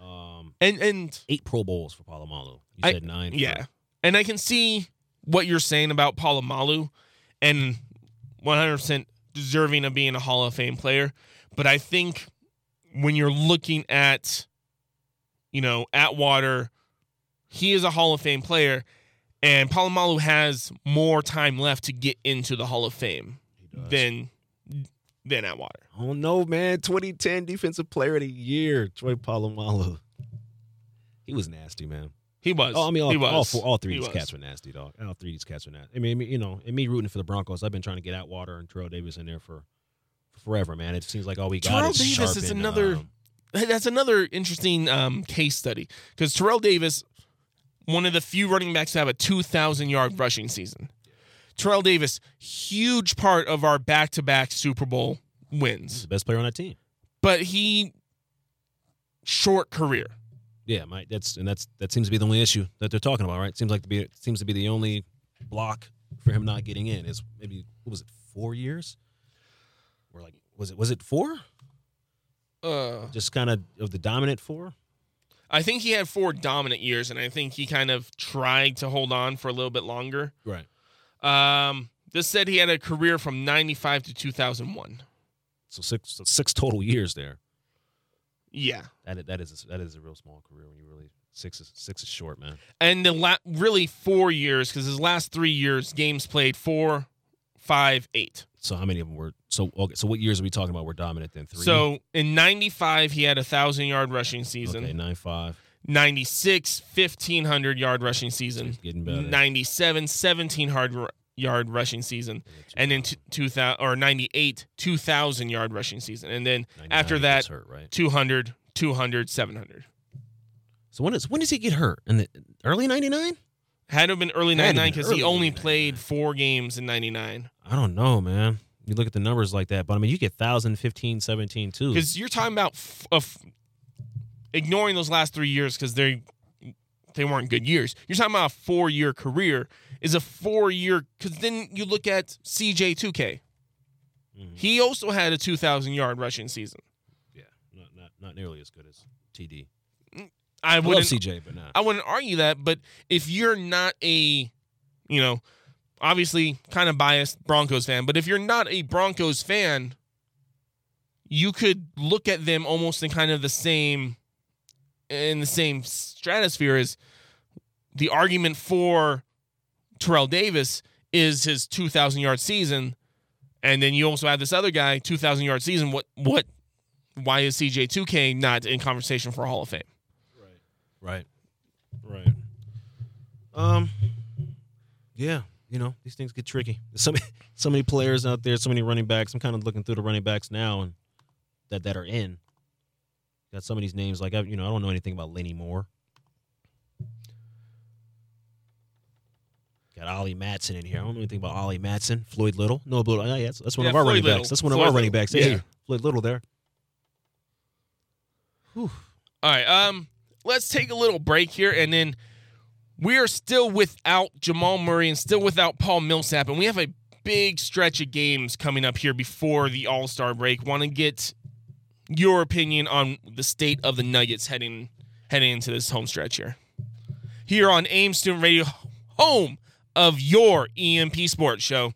Um, And and eight Pro Bowls for Palomalu. You I- said nine. for- yeah, and I can see what you're saying about Palomalu, and 100 percent deserving of being a Hall of Fame player. But I think when you're looking at, you know, Atwater, he is a Hall of Fame player, and Palomalu has more time left to get into the Hall of Fame than than Atwater. Oh no, man! 2010 Defensive Player of the Year, Troy Polamalu. He was nasty, man. He was. Oh, I mean, all, he was. all, four, all three He of these was. cats were nasty, dog. All three of these cats were nasty. I mean, you know, and me rooting for the Broncos, I've been trying to get Atwater and Terrell Davis in there for, for forever, man. It seems like all we got Terrell is Davis is another- um, That's another interesting um, case study because Terrell Davis, one of the few running backs to have a 2,000 yard rushing season. Terrell Davis, huge part of our back to back Super Bowl wins. he's the best player on that team. but he short career. Yeah, my that's and that's that seems to be the only issue that they're talking about, right? Seems like to be seems to be the only block for him not getting in is maybe what was it four years? Or like was it was it four? Uh, Just kind of of the dominant four. I think he had four dominant years, and I think he kind of tried to hold on for a little bit longer. Right. Um, this said he had a career from 95 to 2001. So six so six total years there. Yeah. That is, that is a, that is a real small career when you really six is six is short, man. and the la- really four years because his last three years games played four, five, eight. So how many of them were so okay? So what years are we talking about? Were dominant then three. So in '95 he had a thousand yard rushing season. okay, nine five. 96 1500 yard rushing season. Getting better. 97 1700 yard rushing season, and then t- 2000 or 98 2000 yard rushing season, and then after that hurt, right? 200 200 700. So when is when does he get hurt? In the early ninety nine? Had to have been early 99 because he only 99. played four games in 99. I don't know, man. You look at the numbers like that, but I mean, you get 1,000, 15, 17 too. because you're talking about f- of ignoring those last three years because they they weren't good years. You're talking about a four year career is a four year because then you look at CJ 2K. Mhm. He also had a 2,000 yard rushing season. yeah, not, not not nearly as good as TD. I I love wouldn't CJ, but not. I wouldn't argue that, but if you're not a, you know, obviously kind of biased Broncos fan, but if you're not a Broncos fan, you could look at them almost in kind of the same, in the same stratosphere as the argument for Terrell Davis is his 2,000 yard season, and then you also have this other guy 2,000 yard season. What what? Why is CJ 2K not in conversation for Hall of Fame? Right. Right. Right um. Yeah, you know these things get tricky. There's so many, so many players out there, so many running backs. I'm kind of looking through the running backs now, and that that are in. Got some of these names like I, you know, I don't know anything about Lenny Moore. Got Ollie Matson in here. I don't know anything about Ollie Matson. Floyd Little. No, but oh, yeah, that's, that's one Yeah, of our Floyd running Little. backs. That's one of Floyd our running backs. Hey, Yeah. Floyd Little there. All right. Um, let's take a little break here, and then we are still without Jamal Murray and still without Paul Millsap, and we have a big stretch of games coming up here before the All Star break. Want to get your opinion on the state of the Nuggets heading heading into this home stretch here. Here on AIM Student Radio, home of your EMP Sports Show.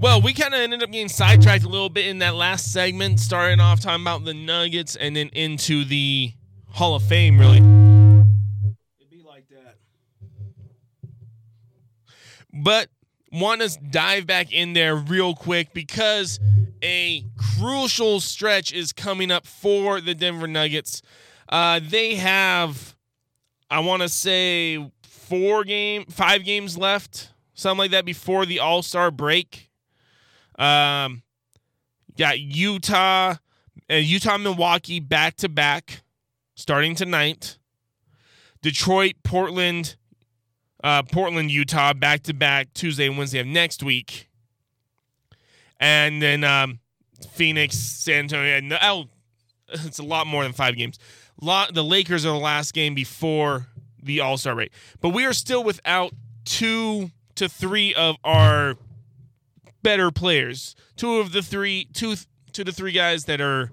Well, we kind of ended up getting sidetracked a little bit in that last segment, starting off talking about the Nuggets and then into the Hall of Fame, really. It'd be like that. But want to dive back in there real quick because a crucial stretch is coming up for the Denver Nuggets. Uh, they have, I want to say, four game, five games left, something like that, before the All Star break. Um, got Utah, uh, Utah, Milwaukee back to back, starting tonight. Detroit, Portland, uh, Portland, Utah, back to back Tuesday and Wednesday of next week, and then um, Phoenix, San Antonio. And oh, it's a lot more than five games. Lot the Lakers are the last game before the All Star break, but we are still without two to three of our better players. Two of the three, two two to three guys that are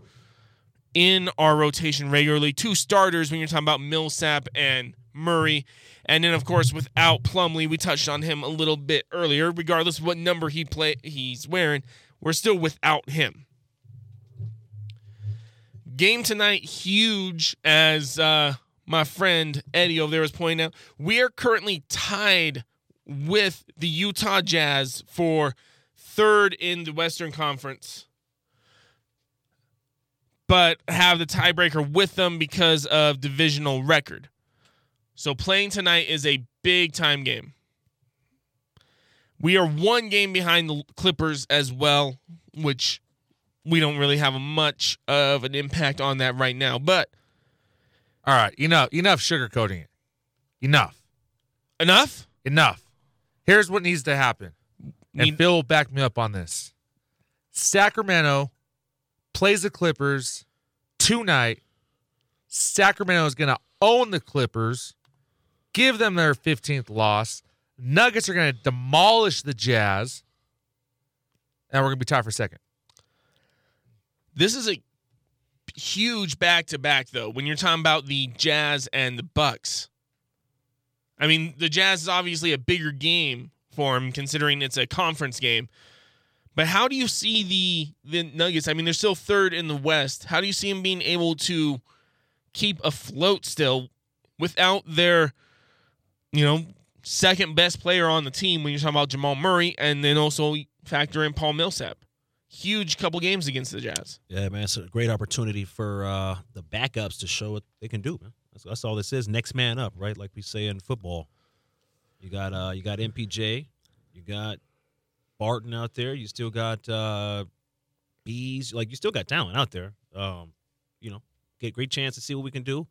in our rotation regularly. Two starters when you're talking about Millsap and Murray. And then of course without Plumlee, we touched on him a little bit earlier. Regardless of what number he play he's wearing, we're still without him. Game tonight, huge, as uh, my friend Eddie over there was pointing out. We are currently tied with the Utah Jazz for third in the Western Conference, but have the tiebreaker with them because of divisional record. So playing tonight is a big time game. We are one game behind the Clippers as well, which we don't really have much of an impact on that right now. But All right, enough, enough sugarcoating it. Enough, enough. enough. Here's what needs to happen, and Need- Phil will back me up on this. Sacramento plays the Clippers tonight. Sacramento is going to own the Clippers, give them their 15th loss. Nuggets are going to demolish the Jazz, and we're going to be tied for second. This is a huge back to back though. When you're talking about the Jazz and the Bucks, I mean the Jazz is obviously a bigger game for them considering it's a conference game. But how do you see the the Nuggets? I mean, they're still third in the West. How do you see them being able to keep afloat still without their, you know, second best player on the team when you're talking about Jamal Murray, and then also factor in Paul Millsap? Huge couple games against the Jazz. Yeah, man, it's a great opportunity for uh, the backups to show what they can do, man. That's, that's all this is. Next man up, right? Like we say in football. You got uh, you got MPJ, you got Barton out there. You still got uh, Bees. Like you still got talent out there. Um, you know, get great chance to see what we can do.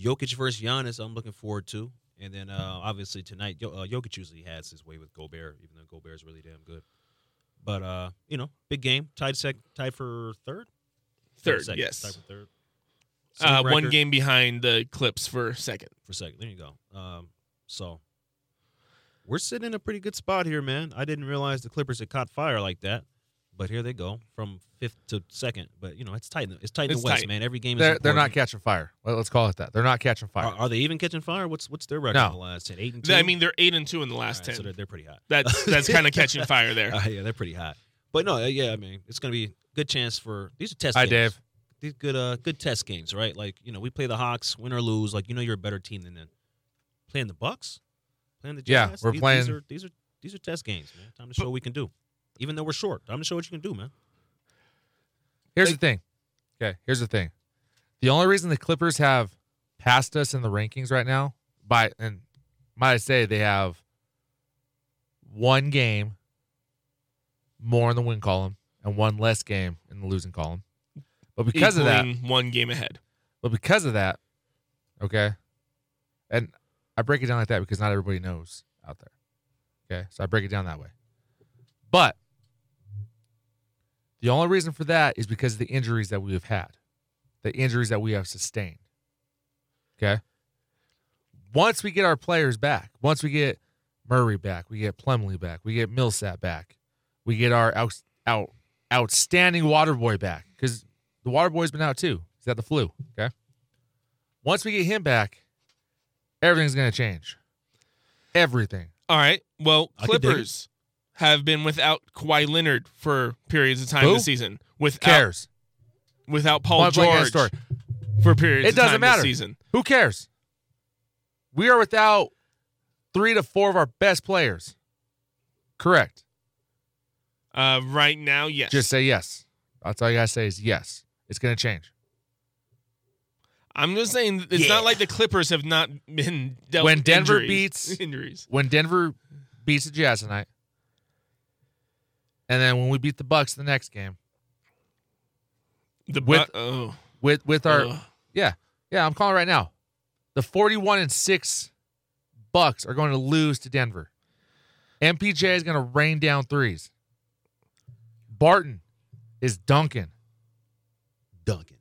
Jokic versus Giannis, I'm looking forward to. And then uh, obviously tonight, Yo- uh, Jokic usually has his way with Gobert, even though Gobert is really damn good. But uh, you know, big game, tied sec, tied for third. Third, second, yes. tied for third. Uh, one game behind the Clips for second. for second. There you go. Um, so we're sitting in a pretty good spot here, man. I didn't realize the Clippers had caught fire like that, but here they go from fifth to second. But you know, it's tight. It's tight in the West, tight. man. Every game is They're, they're not catching fire. Well, let's call it that. They're not catching fire. Are, are they even catching fire? What's what's their record No. in the last ten? Eight and two. I mean, they're eight and two in the last right, ten. so they're, they're pretty hot. that's that's kind of catching fire there. Uh, yeah, they're pretty hot. But no, uh, yeah, I mean, it's gonna be a good chance for these are test. Hi, games. Dave. These good, uh, good test games, right? Like you know, we play the Hawks, win or lose. Like you know, you're a better team than them. Playing the Bucks, playing the Yeah, Jazz. we're these, playing- These are, these are these are test games, man. Time to show what we can do. Even though we're short, time to show what you can do, man. Here's the thing. Okay, here's the thing. The only reason the Clippers have passed us in the rankings right now, by and might I say they have one game more in the win column and one less game in the losing column. But because of that, one game ahead. but because of that, okay, and I break it down like that because not everybody knows out there. Okay, so I break it down that way. But the only reason for that is because of the injuries that we have had, the injuries that we have sustained. Okay. Once we get our players back, once we get Murray back, we get Plumlee back, we get Millsap back, we get our out, out outstanding water boy back because the water boy's been out too. He's got the flu. Okay. Once we get him back, everything's gonna change. Everything. All right. Well, I can dig it. Clippers have been without Kawhi Leonard for periods of time Who? this season. Without Cares. without Paul Point blank end George story. for periods It of doesn't time matter. this season. Who cares? We are without three to four of our best players. Correct. Uh, right now, yes. Just say yes. That's all you gotta say is yes. It's gonna change. I'm just saying it's not like the Clippers have not been dealt When Denver injuries. beats- injuries. When Denver beats the Jazz tonight, and then when we beat the Bucks the next game, The With- oh, with with our ugh. yeah yeah I'm calling right now, the 41 and six Bucks are going to lose to Denver. MPJ is going to rain down threes. Barton is dunking. Duncan.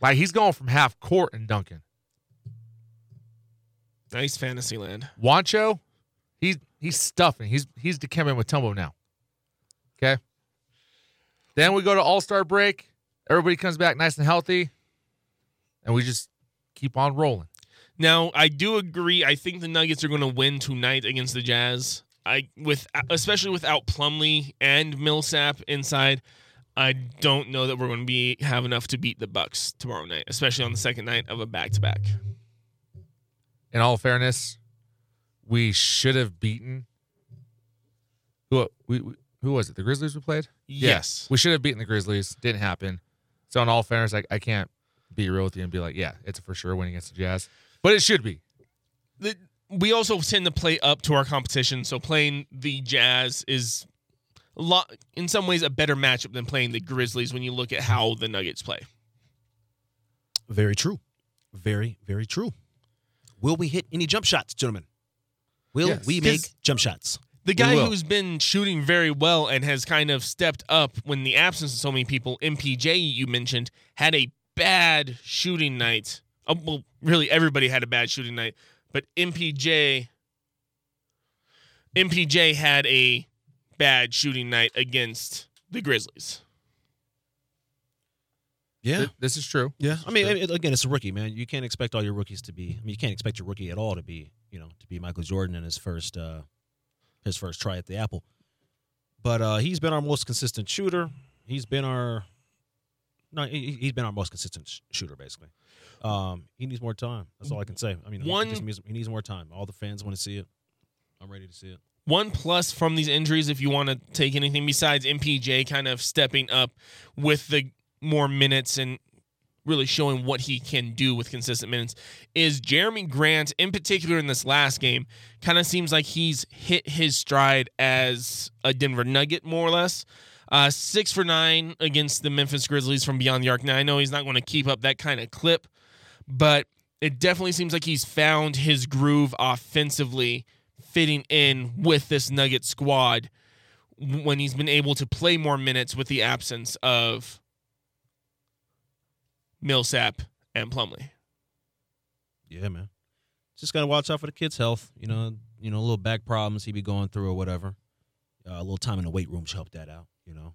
Like he's going from half court and dunking. nice fantasy land. Juancho, he's he's stuffing. He's he's Dikembe Mutombo now. Okay. Then we go to All Star break. Everybody comes back nice and healthy, and we just keep on rolling. Now, I do agree. I think the Nuggets are going to win tonight against the Jazz. I with especially without Plumlee and Millsap inside, I don't know that we're going to be have enough to beat the Bucks tomorrow night, especially on the second night of a back to back. In all fairness, we should have beaten. Who we, who was it? The Grizzlies we played. Yeah. Yes. we should have beaten the Grizzlies. Didn't happen. So in all fairness, I, I can't be real with you and be like, yeah, it's for sure win against the Jazz, but it should be. the, we also tend to play up to our competition. So playing the Jazz is lot, in some ways, a better matchup than playing the Grizzlies when you look at how the Nuggets play. Very true. Very, very true. Will we hit any jump shots, gentlemen? Will Yes. we 'Cause- make jump shots? The guy who's been shooting very well and has kind of stepped up when the absence of so many people, MPJ, you mentioned, had a bad shooting night. Uh, well, really, everybody had a bad shooting night, but MPJ, MPJ had a bad shooting night against the Grizzlies. Yeah. Th- this is true. Yeah, I mean, it- again, it's a rookie, man. You can't expect all your rookies to be. I mean, you can't expect your rookie at all to be, you know, to be Michael Jordan in his first, uh his first try at the apple. But uh he's been our most consistent shooter. He's been our, no, he, he's been our most consistent sh- shooter, basically. Um, he needs more time. That's all I can say. I mean, he One- just needs, he needs more time. All the fans want to see it. I'm ready to see it. One plus from these injuries, if you want to take anything besides MPJ kind of stepping up with the more minutes and really showing what he can do with consistent minutes, is Jerami Grant, in particular in this last game, kind of seems like he's hit his stride as a Denver Nugget, more or less. Uh, six for nine against the Memphis Grizzlies from beyond the arc. Now, I know he's not going to keep up that kind of clip, but it definitely seems like he's found his groove offensively fitting in with this Nugget squad when he's been able to play more minutes with the absence of Millsap and Plumlee. Yeah, man. Just gotta watch out for the kid's health. You know, you know, a little back problems he'd be going through or whatever. Uh, a little time in the weight room should help that out. You know,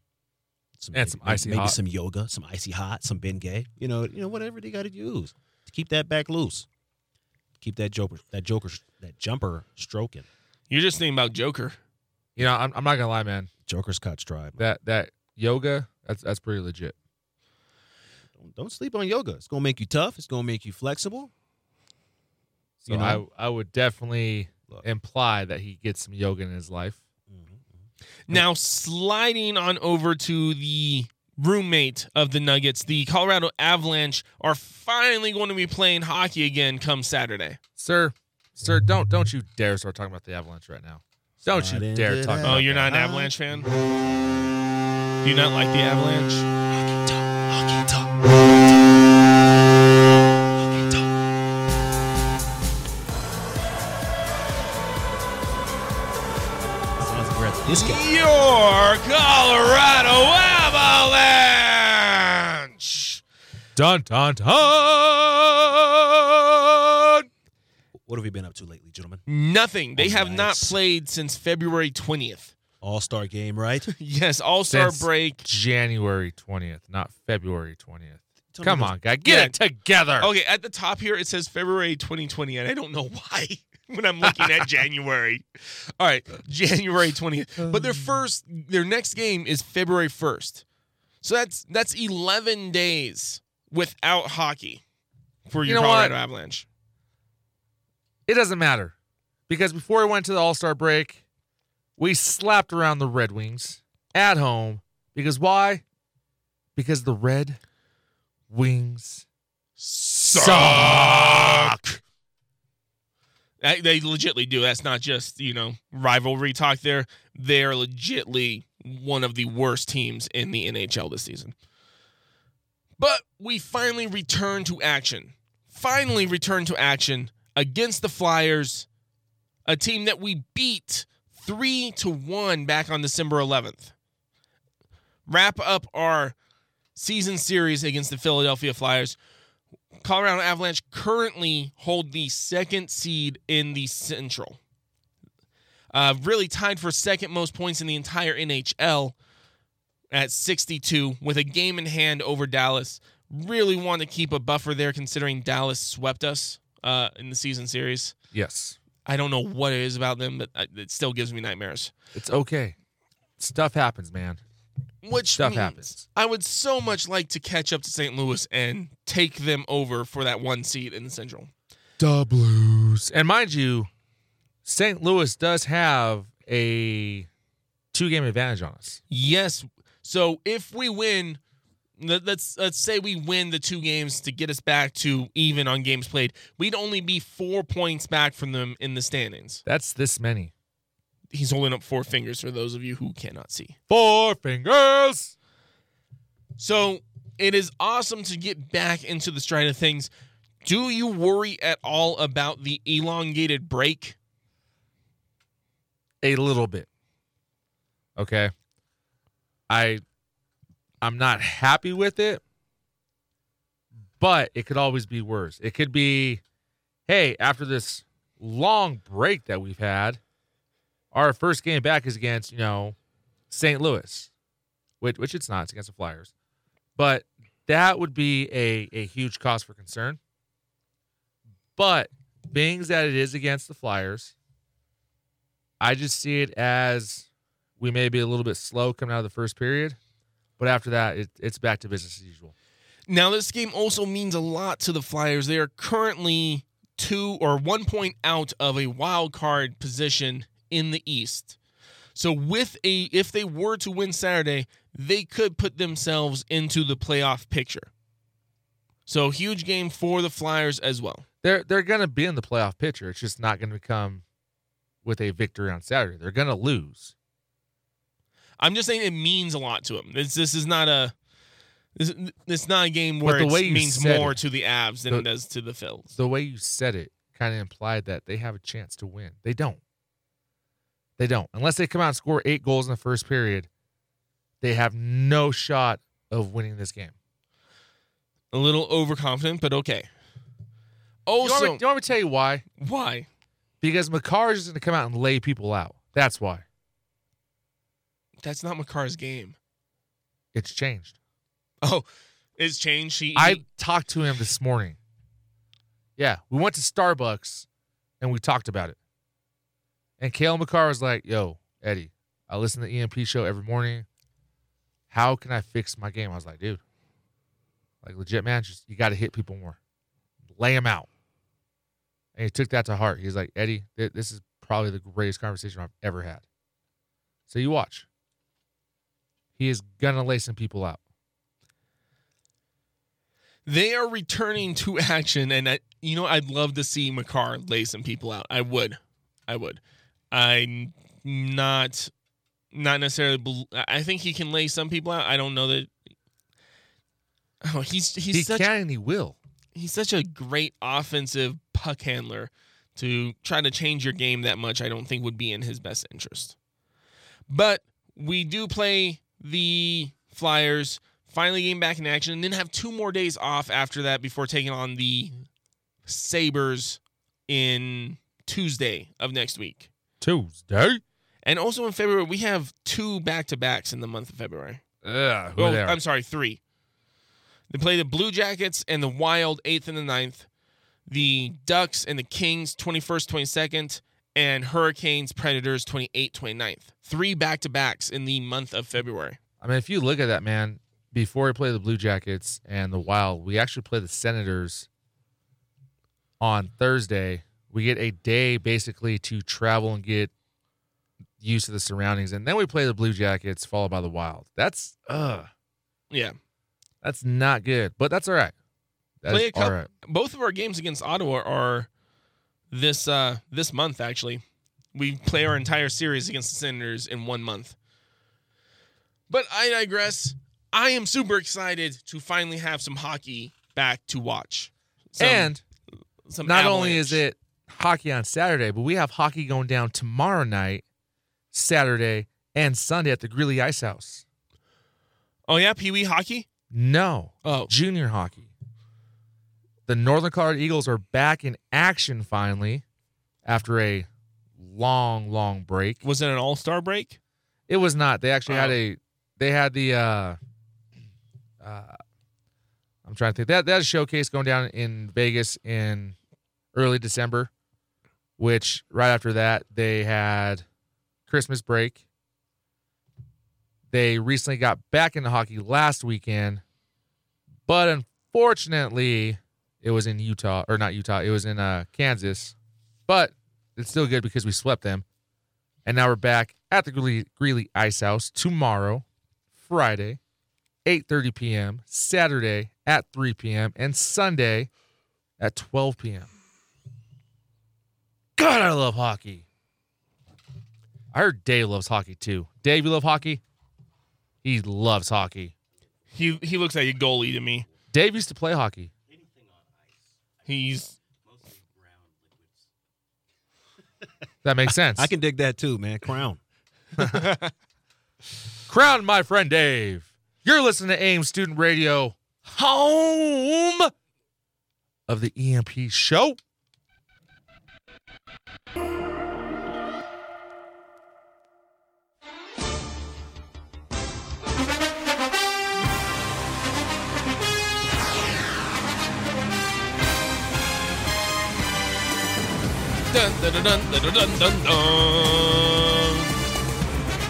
some, And some maybe, icy maybe hot. some yoga, some icy hot, some Bengay. You know, you know, whatever they got to use to keep that back loose. Keep that joker, that joker, that jumper stroking. You're just thinking about Joker. You know, I'm, I'm not gonna lie, man. Joker's caught stride. That that yoga, that's that's pretty legit. Don't, don't sleep on yoga. It's gonna make you tough. It's gonna make you flexible. So You know? I I would definitely Look. imply that he gets some yoga in his life. Mm-hmm, mm-hmm. Now sliding on over to the roommate of the Nuggets, the Colorado Avalanche are finally going to be playing hockey again come Saturday. Sir, sir, don't don't you dare start talking about the Avalanche right now. Don't you dare talk about Oh, you're not an Avalanche fan? Do you not like the Avalanche? Sounds like we're disco. Your Colorado Dun dun dun. What have we been up to lately, gentlemen? Nothing. They have not Nice. played since February 20th. All Star game, right? Yes, All Star Since break. January twentieth, not February twentieth. Tell me Come those- on, guy, get Yeah. it together. Okay, at the top here it says February 2020, and I don't know why when I'm looking at January. All right, January 20th. But their first, their next game is February 1st. So that's that's 11 days without hockey for You your know what? Colorado Avalanche. It doesn't matter because before we went to the All Star break, we slapped around the Red Wings at home. Because why? Because the Red Wings suck. They they legitly do. That's not just, you know, rivalry talk there. They're legitly one of the worst teams in the NHL this season. But we finally return to action. Finally return to action against the Flyers, a team that we beat 3 to 1 back on December 11th. Wrap up our season series against the Philadelphia Flyers. Colorado Avalanche currently hold the second seed in the Central. Uh, really tied for second most points in the entire NHL at 62 with a game in hand over Dallas. Really want to keep a buffer there considering Dallas swept us uh, in the season series. Yes. I don't know what it is about them, but it still gives me nightmares. It's okay. Stuff happens, man. Which Stuff happens. I would so much like to catch up to St. Louis and take them over for that one seat in the Central. The Blues. And mind you, St. Louis does have a two game advantage on us. Yes. So if we win, let- let's let's say we win the two games to get us back to even on games played, we'd only be four points back from them in the standings. That's this many. He's holding up four fingers for those of you who cannot see. Four fingers. So it is awesome to get back into the stride of things. Do you worry at all about the elongated break? A little bit. Okay. I I'm not happy with it, but it could always be worse. It could be, hey, after this long break that we've had, our first game back is against, you know, St. Louis, which which it's not, it's against the Flyers. But that would be a, a huge cause for concern. But being that it is against the Flyers, I just see it as we may be a little bit slow coming out of the first period, but after that, it, it's back to business as usual. Now, this game also means a lot to the Flyers. They are currently two or one point out of a wild card position in the East. So, with a if they were to win Saturday, they could put themselves into the playoff picture. So, huge game for the Flyers as well. They're they're gonna be in the playoff picture. It's just not gonna come with a victory on Saturday. They're gonna lose. I'm just saying it means a lot to them. This this is not a this, this not a game where the it way you means more it- to the Avs than the- it does to the Phils. The way you said it kind of implied that they have a chance to win. They don't. They don't. Unless they come out and score eight goals in the first period, they have no shot of winning this game. A little overconfident, but okay. Do you, want Also, me, do you want me to tell you why? why? Because Makar is going to come out and lay people out. That's why. That's not Makar's game. It's changed. Oh, it's changed. He, I he- talked to him this morning. Yeah, we went to Starbucks and we talked about it. And Cale Makar was like, "Yo, Eddie, I listen to the EMP show every morning. How can I fix my game?" I was like, "Dude, like legit, man, just you got to hit people more, lay them out." And he took that to heart. He's like, "Eddie, th- this is probably the greatest conversation I've ever had." So you watch. He is gonna lay some people out. they are returning to action, and I, you know, I'd love to see Makar lay some people out. I would, I would. I'm not, not necessarily. I think he can lay some people out. I don't know that. Oh, he's he's he such can and he will. he's such a great offensive puck handler to try to change your game that much i don't think would be in his best interest but we do play the flyers finally getting back in action and then have two more days off after that before taking on the sabres in tuesday of next week Tuesday. and also in february we have two back-to-backs in the month of february who well, they are. I'm sorry, three. They play the Blue Jackets and the Wild, 8th and the 9th. The Ducks and the Kings, 21st, 22nd. And Hurricanes, Predators, 28th, 29th. Three back to backs in the month of February. I mean, if you look at that, man, before we play the Blue Jackets and the Wild, we actually play the Senators on Thursday. We get a day basically to travel and get used to the surroundings, and then we play the Blue Jackets, followed by the Wild. That's uh Yeah. that's not good, but that's all right. That's Play a couple- right. Both of our games against Ottawa are this uh this month actually. We play our entire series against the Senators in one month. But I digress. I am super excited to finally have some hockey back to watch. Some- and some not only is it hockey on Saturday, but we have hockey going down tomorrow night, Saturday, and Sunday at the Greeley Ice House. Oh yeah, Pee Wee hockey? No, Oh. junior hockey. The Northern Colorado Eagles are back in action finally after a long, long break. Was it an all star break? It was not. They actually had Oh. a. They had the. uh uh I'm trying to think. That that showcase going down in Vegas in early December, which right after that they had Christmas break. They recently got back into hockey last weekend, but unfortunately, it was in Utah or not Utah. It was in uh, Kansas, but it's still good because we swept them, and now we're back at the Greeley, Greeley Ice House tomorrow, Friday, 8:30 p.m. Saturday at 3 p.m. and Sunday at 12 p.m. God, I love hockey. I heard Dave loves hockey too. Dave, you love hockey? He loves hockey. He he looks like a goalie to me. Dave used to play hockey. He's That makes sense. I can dig that too, man. Crown. crown my friend Dave. You're listening to AIM Student Radio, home of the EMP show. Dun dun dun dun dun dun dun.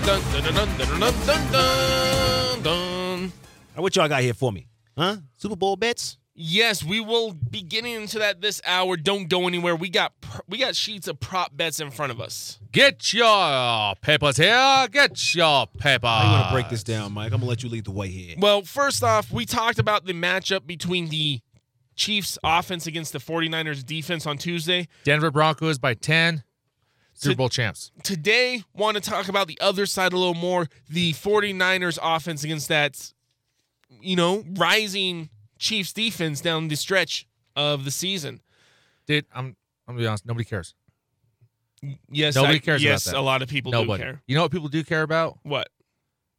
Dun dun dun dun dun dun dun dun. What y'all got here for me? Huh? Super Bowl bets? Yes, we will be getting into that this hour. Don't go anywhere. We got we got sheets of prop bets in front of us. Get your papers here. Get your paper. I'm gonna break this down, Mike. I'm gonna let you lead the way here. Well, first off, we talked about the matchup between the Chiefs offense against the 49ers defense on Tuesday. Denver Broncos by 10. Super Bowl champs. Today, want to talk about the other side a little more, the 49ers offense against that you know, rising Chiefs defense down the stretch of the season. Dude, I'm I'm gonna be honest. Nobody cares. Yes, Nobody I- cares about Yes, a lot of people Nobody. do care. You know what people do care about? What?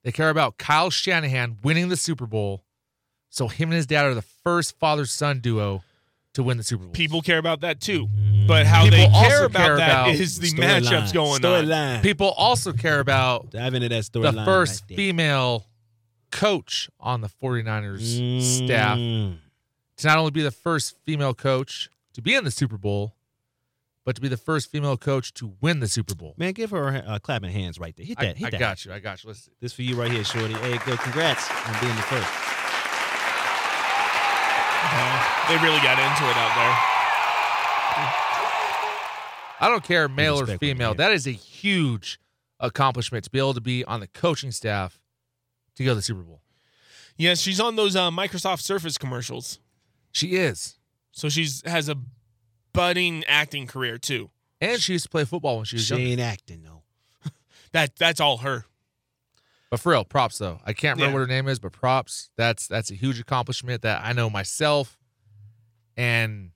They care about Kyle Shanahan winning the Super Bowl. So him and his dad are the first father son duo to win the Super Bowl. People care about that too. But how People they also care about care that about is the Storyline. matchups going on. Storyline. people also care about Dive into that the storyline. first right female coach on the 49ers staff Mm. to not only be the first female coach to be in the Super Bowl, but to be the first female coach to win the Super Bowl. Man, give her a clapping hands right there. Hit I, that. hit I that. got you. I got you. Let's see. This for you right here, Shorty. Hey, good. Congrats on being the first. Uh, they really got into it out there. I don't care male or female. That is a huge accomplishment to be able to be on the coaching staff to go to the Super Bowl. Yes, she's on those uh, Microsoft Surface commercials. She is. So she's has a budding acting career too. And she used to play football when she was She young. ain't acting though. That that's all her. But for real, props though. I can't remember Yeah. what her name is, but props. That's that's a huge accomplishment that I know myself and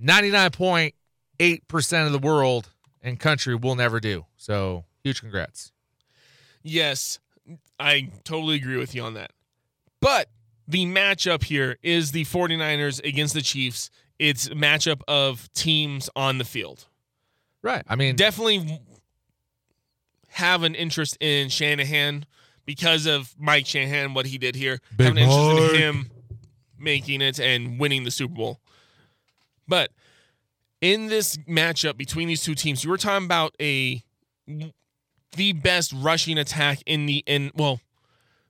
99.8% of the world and country will never do. So, huge congrats. Yes, I totally agree with you on that. But the matchup here is the 49ers against the Chiefs. It's a matchup of teams on the field. Right. I mean, Definitely have an interest in Shanahan because of Mike Shanahan, what he did here. Big have an interest Mike. in him making it and winning the Super Bowl. But in this matchup between these two teams, you were talking about a the best rushing attack in the in well,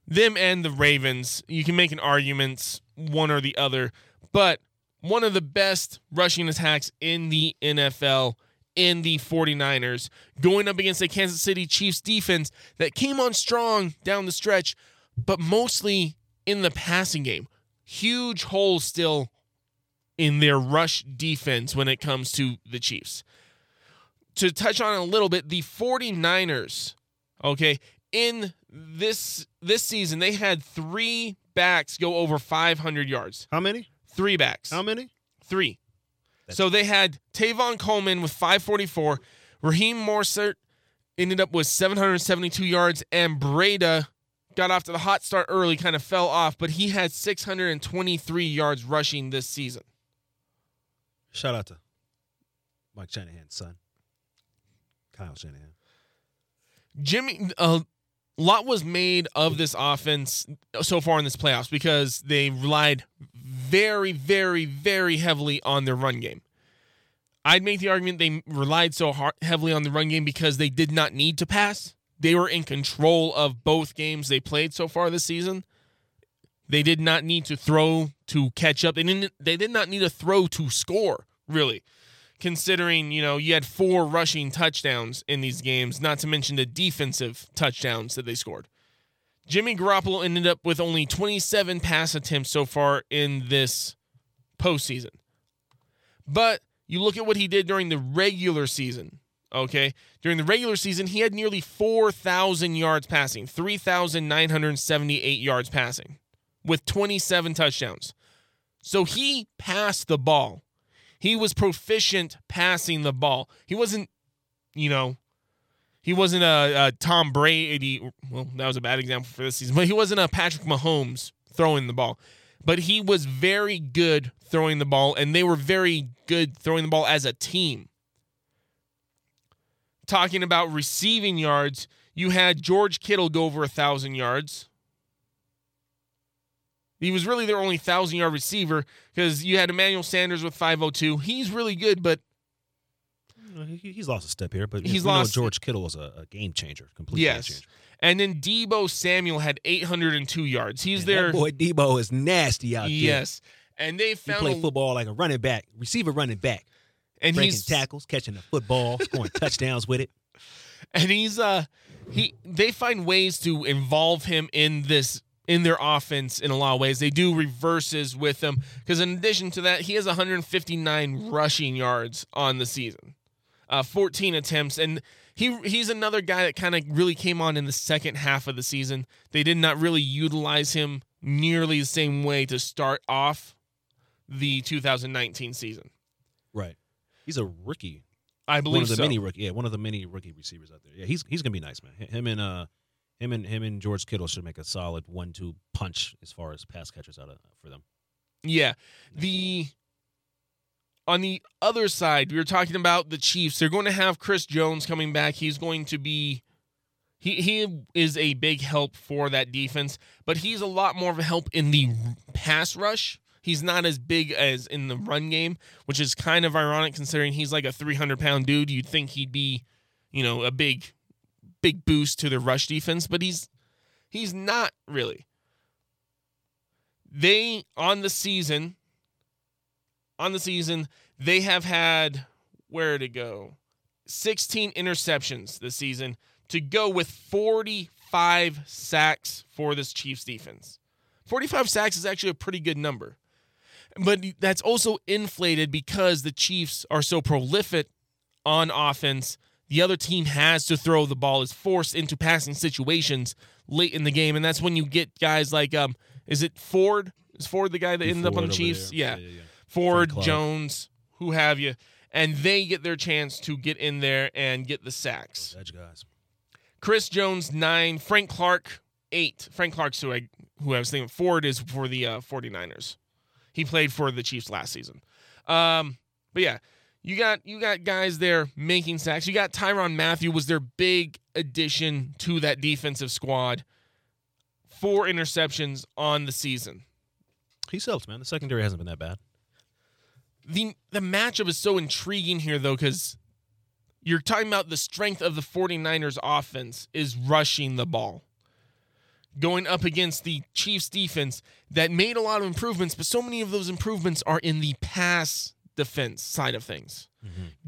them and the Ravens. You can make an argument one or the other, but one of the best rushing attacks in the NFL in the 49ers going up against a Kansas City Chiefs defense that came on strong down the stretch, but mostly in the passing game. Huge holes still in their rush defense when it comes to the Chiefs. To touch on a little bit, the 49ers, okay, in this this season they had 3 backs go over 500 yards. How many? 3 backs. How many? Three. So they had Tevin Coleman with 544. Raheem Mostert ended up with 772 yards, and Breida got off to the hot start early, kind of fell off, but he had 623 yards rushing this season. Shout out to Mike Shanahan's son, Kyle Shanahan. Jimmy, uh, a lot was made of this offense so far in this playoffs because they relied very, very, very heavily on their run game. I'd make the argument they relied so hard, heavily on the run game because they did not need to pass. They were in control of both games they played so far this season. They did not need to throw to catch up. They didn't. They did not need to throw to score. Really, considering you know you had four rushing touchdowns in these games, not to mention the defensive touchdowns that they scored. Jimmy Garoppolo ended up with only 27 pass attempts so far in this postseason. But you look at what he did during the regular season. Okay. During the regular season, he had nearly 4,000 yards passing, 3,978 yards passing, with 27 touchdowns. So he passed the ball. He was proficient passing the ball. He wasn't, you know, he wasn't a, a Tom Brady. Well, that was a bad example for this season, but he wasn't a Patrick Mahomes throwing the ball. But he was very good throwing the ball, and they were very good throwing the ball as a team. Talking about receiving yards, you had George Kittle go over a thousand yards. He was really their only thousand yard receiver because you had Emmanuel Sanders with 502. He's really good, but he- He's lost a step here, but He's lost- George Kittle was a, a game changer, complete game yes. changer. And then Deebo Samuel had 802 yards. He's And their boy Deebo is nasty out there. yes, and they He found play a- football like a running back, receiver running back, and breaking he's tackles, catching the football, scoring touchdowns with it. and he's uh he they find ways to involve him in this in their offense in a lot of ways. They do reverses with him because in addition to that, he has 159 rushing yards on the season, uh, 14 attempts, and he he's another guy that kind of really came on in the second half of the season. They did not really utilize him nearly the same way to start off the 2019 season. Right. He's a rookie. I believe One of the so. many rookie, yeah, one of the many rookie receivers out there. Yeah, he's he's gonna be nice, man. Him and uh, him and him and George Kittle should make a solid one-two punch as far as pass catchers out of for them. Yeah. The on the other side, we were talking about the Chiefs. They're going to have Chris Jones coming back. He's going to be he he is a big help for that defense, but he's a lot more of a help in the pass rush. He's not as big as in the run game, which is kind of ironic considering he's like a 300 pound dude. You'd think he'd be, you know, a big, big boost to the rush defense, but he's he's not really. They on the season, on the season, they have had where to go, 16 interceptions this season to go with 45 sacks for this Chiefs defense. 45 sacks is actually a pretty good number. But that's also inflated because the Chiefs are so prolific on offense. The other team has to throw the ball, is forced into passing situations late in the game. And that's when you get guys like, um, is it Ford? Is Ford the guy that ended up on the Chiefs? there. Yeah. yeah, yeah. Ford, Jones, who have you. And they get their chance to get in there and get the sacks. Those edge guys. Chris Jones, nine. Frank Clark, eight. Frank Clark's who I, who I was thinking. Ford is for the uh, 49ers. He played for the Chiefs last season. Um, but yeah, you got you got guys there making sacks. You got Tyrann Mathieu was their big addition to that defensive squad. Four interceptions on the season. He's helped, man. The secondary hasn't been that bad. the the matchup is so intriguing here though because you're talking about the strength of the 49ers offense is rushing the ball going up against the Chiefs defense that made a lot of improvements but so many of those improvements are in the pass defense side of things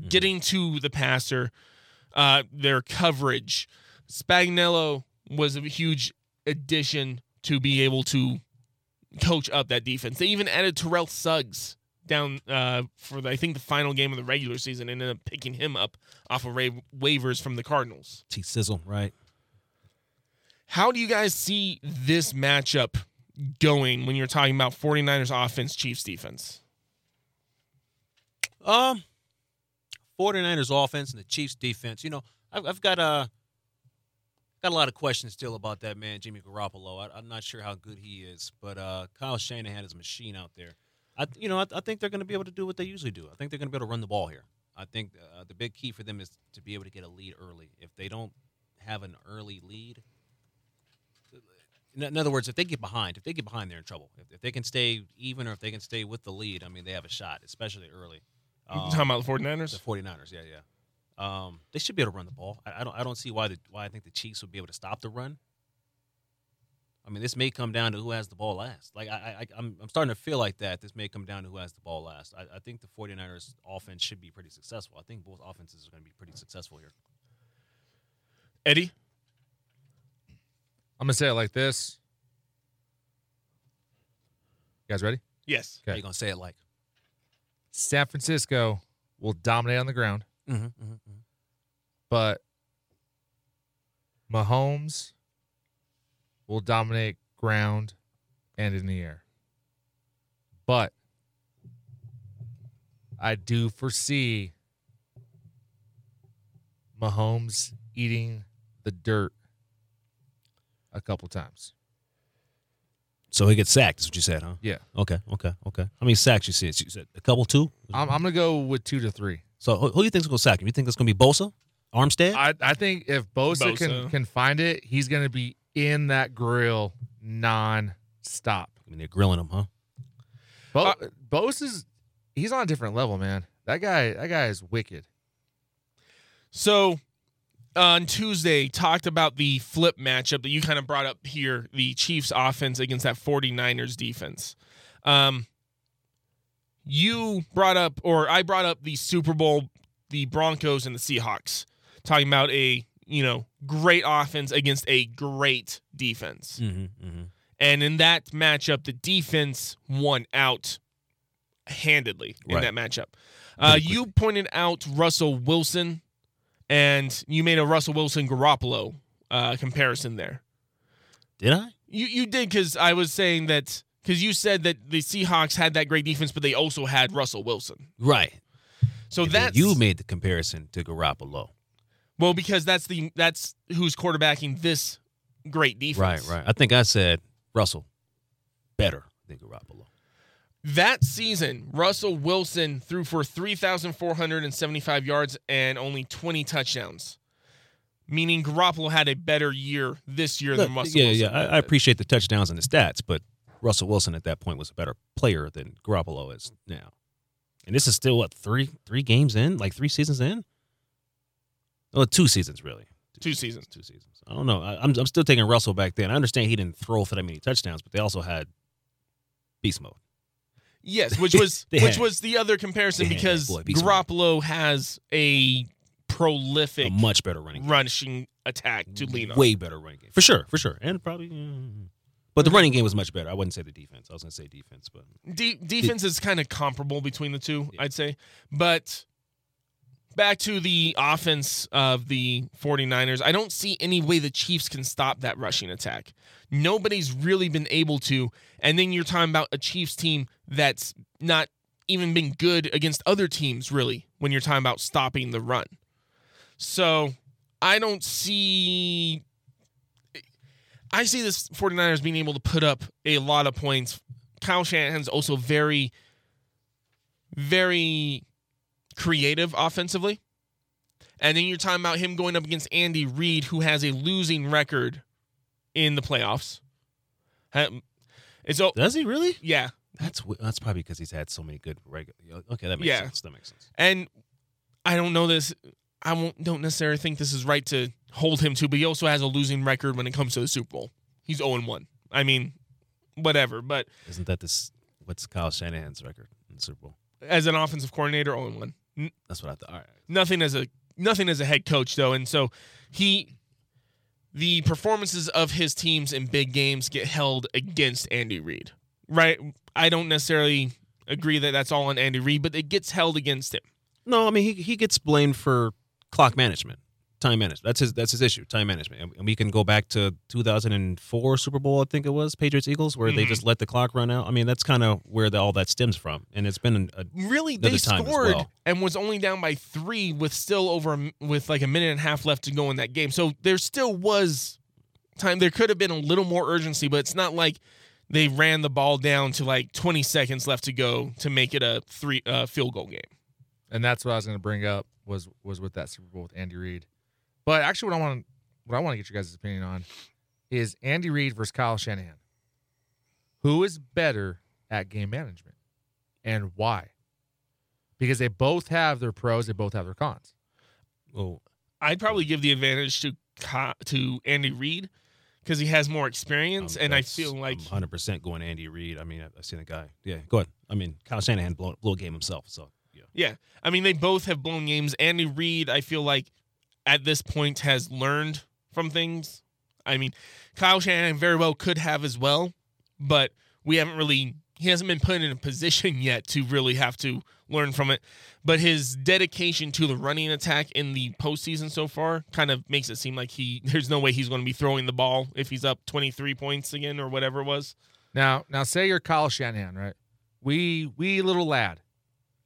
getting to the passer uh, their coverage Spagnuolo was a huge addition to be able to coach up that defense. They even added Terrell Suggs down uh, for the, I think the final game of the regular season, and ended up picking him up off of waivers from the Cardinals. T Sizzle, right? How do you guys see this matchup going when you're talking about 49ers offense, Chiefs defense? Um, 49ers offense and the Chiefs defense. You know, I've, I've got a got a lot of questions still about that man, Jimmy Garoppolo. I, I'm not sure how good he is, but uh, Kyle Shanahan is a machine out there. I, you know, I, I think they're going to be able to do what they usually do. I think they're going to be able to run the ball here. I think uh, the big key for them is to be able to get a lead early. If they don't have an early lead, in, in other words, if they get behind, if they get behind, they're in trouble. If, if they can stay even or if they can stay with the lead, I mean, they have a shot, especially early. You Um, talking about the 49ers? the 49ers, yeah, yeah. Um, they should be able to run the ball. I, I don't. I don't see why the why I think the Chiefs would be able to stop the run. I mean, this may come down to who has the ball last. Like I, I I'm, I'm starting to feel like that. This may come down to who has the ball last. I, I think the 49ers offense should be pretty successful. I think both offenses are going to be pretty successful here. Eddie? I'm gonna say it like this. You guys ready? Yes. How Okay. you going to say it like? San Francisco will dominate on the ground, Mm-hmm, mm-hmm, but Mahomes will dominate ground and in the air. But I do foresee Mahomes eating the dirt a couple times. So he gets sacked. Is what you said, huh? Yeah. Okay, okay, okay. How many sacks you see? You said a couple, two. I'm, I'm going to go with two to three. So who, who do you think's going to sack him? You think it's going to be Bosa, Armstead? I, I think if Bosa, Bosa. Can, can find it, he's going to be in that grill non-stop. I mean, they're grilling him, huh? Bo, Uh, Bosa's he's on a different level, man. That guy that guy is wicked. So on Tuesday, talked about the flip matchup that you kind of brought up here the Chiefs offense against that 49ers defense. Um, you brought up, or I brought up the Super Bowl, the Broncos and the Seahawks, talking about a, you know, great offense against a great defense. Mm-hmm, mm-hmm. And in that matchup, the defense won out handedly in Right. that matchup. Uh, you pointed out Russell Wilson, and you made a Russell Wilson Garoppolo uh, comparison there. Did I? You you did because I was saying that because you said that the Seahawks had that great defense, but they also had Russell Wilson. Right. So that you made the comparison to Garoppolo. well because that's the that's who's quarterbacking this great defense. Right, right. I think I said Russell better than Garoppolo. That season, Russell Wilson threw for 3,475 yards and only 20 touchdowns, meaning Garoppolo had a better year this year than Russell yeah, Wilson. yeah. I, I appreciate the touchdowns and the stats, but Russell Wilson at that point was a better player than Garoppolo is now. And this is still what three three games in, like three seasons in. Oh, two seasons really. Two seasons. Two seasons. I don't know. I, I'm I'm still taking Russell back then. I understand he didn't throw for that many touchdowns, but they also had beast mode. Yes, which was which was the other comparison because boy, Garoppolo has a prolific A much better running rushing attack to lean on. Way better running game. For sure, for sure. And probably mm, but the running game was much better. I wouldn't say the defense. I was gonna say defense, but De- defense is kind of comparable between the two, Yeah. I'd say. But back to the offense of the 49ers, I don't see any way the Chiefs can stop that rushing attack. Nobody's really been able to. And then you're talking about a Chiefs team that's not even been good against other teams, really, when you're talking about stopping the run. So I don't see. I see this 49ers being able to put up a lot of points. Kyle Shanahan's also very, very creative offensively. And then you're talking about him going up against Andy Reid, who has a losing record in the playoffs. It's oh does he really? yeah, That's that's probably because he's had so many good regular. Okay, that makes Yeah. sense. That makes sense. and I don't know this. I won't, don't necessarily think this is right to hold him to, but he also has a losing record when it comes to the Super Bowl. He's 0 1. I mean, whatever. But Isn't that this? What's Kyle Shanahan's record in the Super Bowl? as an offensive coordinator, 0 1. That's what I thought. All right. nothing as a nothing as a head coach though and so he the performances of his teams in big games get held against Andy Reid right I don't necessarily agree that that's all on Andy Reid but it gets held against him No, I mean he he gets blamed for clock management, time management. That's his that's his issue, time management. And- And we can go back to 2004 Super Bowl, I think it was Patriots Eagles, where they Mhm. just let the clock run out. I mean, that's kind of where the, all that stems from, and it's been a, really Another they time as scored well. and was only down by 3 with still over with like a minute and a half left to go in that game so there still was time there could have been a little more urgency but it's not like they ran the ball down to like 20 seconds left to go to make it a three uh, field goal game And that's what I was going to bring up was was with that Super Bowl with Andy Reid. But actually, what I want what I want to get your guys' opinion on is Andy Reid versus Kyle Shanahan. Who is better at game management, and why? because they both have their pros, they both have their cons. Well, I'd probably give the advantage to to Andy Reid because he has more experience, um, and I feel like 100% going Andy Reid. I mean, I've I've seen a guy. Yeah, go ahead. I mean, Kyle Shanahan blew, blew a game himself. So, yeah. Yeah. I mean, they both have blown games. Andy Reid, I feel like at this point has learned from things. I mean, Kyle Shanahan very well could have as well, but we haven't really, he hasn't been put in a position yet to really have to learn from it. But his dedication to the running attack in the postseason so far kind of makes it seem like he, there's no way he's going to be throwing the ball if he's up 23 points again or whatever it was. Now, now say you're Kyle Shanahan, right? We we little lad,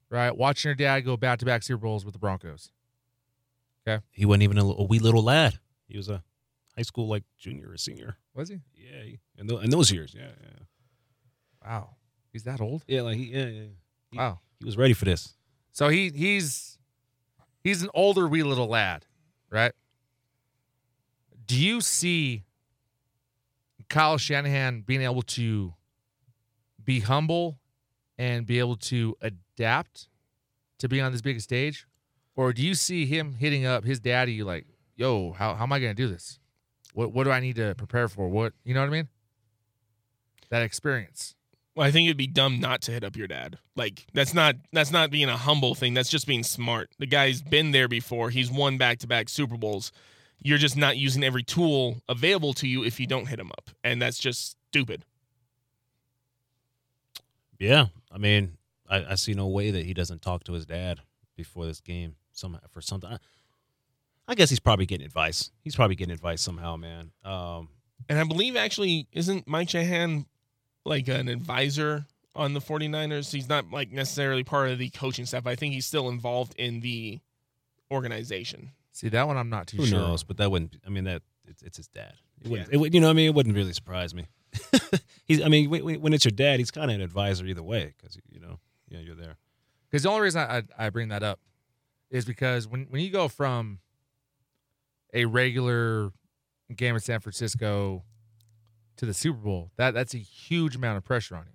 right? Watching your dad go back to back Super Bowls with the Broncos. He wasn't even a, a wee little lad. He was a high school, like, junior or senior. Was he? Yeah. He, in, tho- in those years. Yeah. Yeah. Wow. He's that old? Yeah. Like, he, yeah, yeah. He, Wow. he was ready for this. So he he's he's an older wee little lad, right? Do you see Kyle Shanahan being able to be humble and be able to adapt to being on this big stage? Or do you see him hitting up his daddy like, yo, how, how am I gonna do this? What what do I need to prepare for? What you know what I mean? That experience. Well, I think it'd be dumb not to hit up your dad. Like that's not that's not being a humble thing. That's just being smart. The guy's been there before. He's won back to back Super Bowls. You're just not using every tool available to you if you don't hit him up, and that's just stupid. Yeah, I mean, I, I see no way that he doesn't talk to his dad before this game. Somehow, for something, I, I guess he's probably getting advice. He's probably getting advice somehow, man. Um, And I believe actually isn't Mike Shanahan like an advisor on the 49ers? He's not like necessarily part of the coaching staff. But I think he's still involved in the organization. See that one I'm not too sure. who sure. knows? But that wouldn't. I mean, that it's, it's his dad. It wouldn't, Yeah. it you know, what I mean, it wouldn't really surprise me. he's. I mean, when, when it's your dad, he's kind of an advisor either way because you know, yeah, you're there. Because the only reason I, I, I bring that up is because when, when you go from a regular game in San Francisco to the Super Bowl, that that's a huge amount of pressure on you.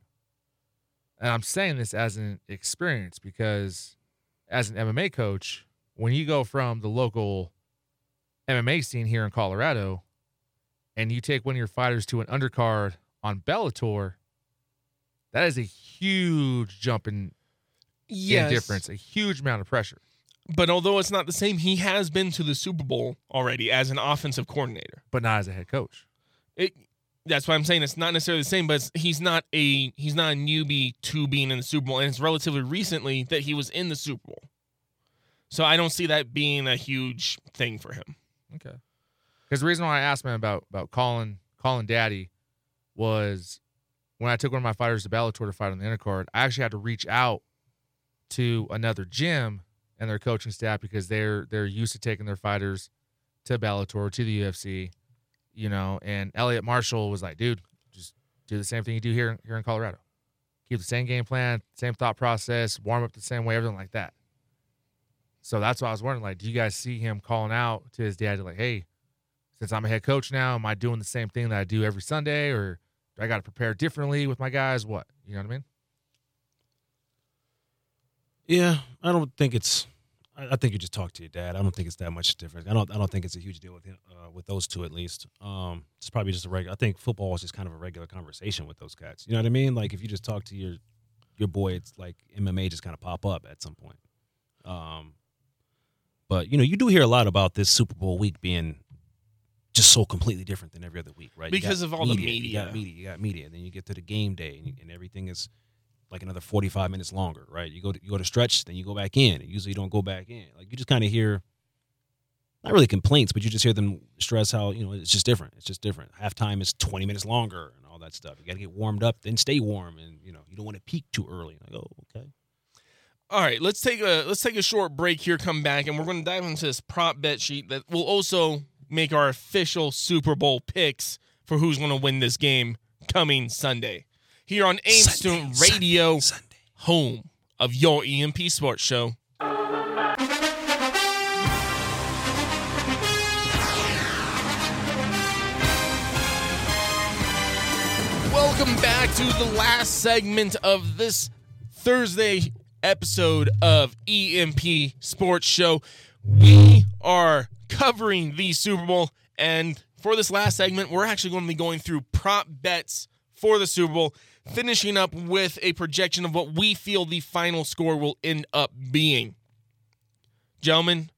And I'm saying this as an experience because as an MMA coach, when you go from the local MMA scene here in Colorado and you take one of your fighters to an undercard on Bellator, that is a huge jump in Yes. in difference, a huge amount of pressure. But although it's not the same, he has been to the Super Bowl already as an offensive coordinator. but not as a head coach. It that's why I'm saying it's not necessarily the same, but he's not a he's not a newbie to being in the Super Bowl, and it's relatively recently that he was in the Super Bowl. So I don't see that being a huge thing for him. Okay. Because the reason why I asked him about about calling calling daddy was when I took one of my fighters to Bellator to fight on the undercard, I actually had to reach out to another gym and their coaching staff because they're they're used to taking their fighters to Bellator to the UFC, you know. And Elliot Marshall was like, "Dude, just do the same thing you do here here in Colorado. Keep the same game plan, same thought process, warm up the same way, everything like that." So that's why I was wondering, like, do you guys see him calling out to his dad, like, "Hey, since I'm a head coach now, am I doing the same thing that I do every Sunday, or do I got to prepare differently with my guys? What you know what I mean?" Yeah, I don't think it's. I think you just talk to your dad. I don't think it's that much different. I don't. I don't think it's a huge deal with him, uh, with those two at least. Um, it's probably just a regular. I think football is just kind of a regular conversation with those cats. You know what I mean? Like if you just talk to your your boy, it's like MMA just kind of pop up at some point. Um, but you know, you do hear a lot about this Super Bowl week being just so completely different than every other week, right? Because of all the media. You got media. media. You got media. Then you get to the game day, and, and everything is like another 45 minutes longer, right? You go to, you go to stretch, then you go back in. And usually you don't go back in. Like you just kind of hear not really complaints, but you just hear them stress how, you know, it's just different. It's just different. Halftime is 20 minutes longer and all that stuff. You got to get warmed up, then stay warm and, you know, you don't want to peak too early. Like, oh, okay. All right, let's take a let's take a short break here. Come back, and we're going to dive into this prop bet sheet that will also make our official Super Bowl picks for who's going to win this game coming Sunday here on Aim Student Radio, Sunday. home of your EMP Sports Show. Welcome back to the last segment of this Thursday episode of EMP Sports Show. We are covering the Super Bowl, and for this last segment, we're actually going to be going through prop bets for the Super Bowl, finishing up with a projection of what we feel the final score will end up being. Gentlemen,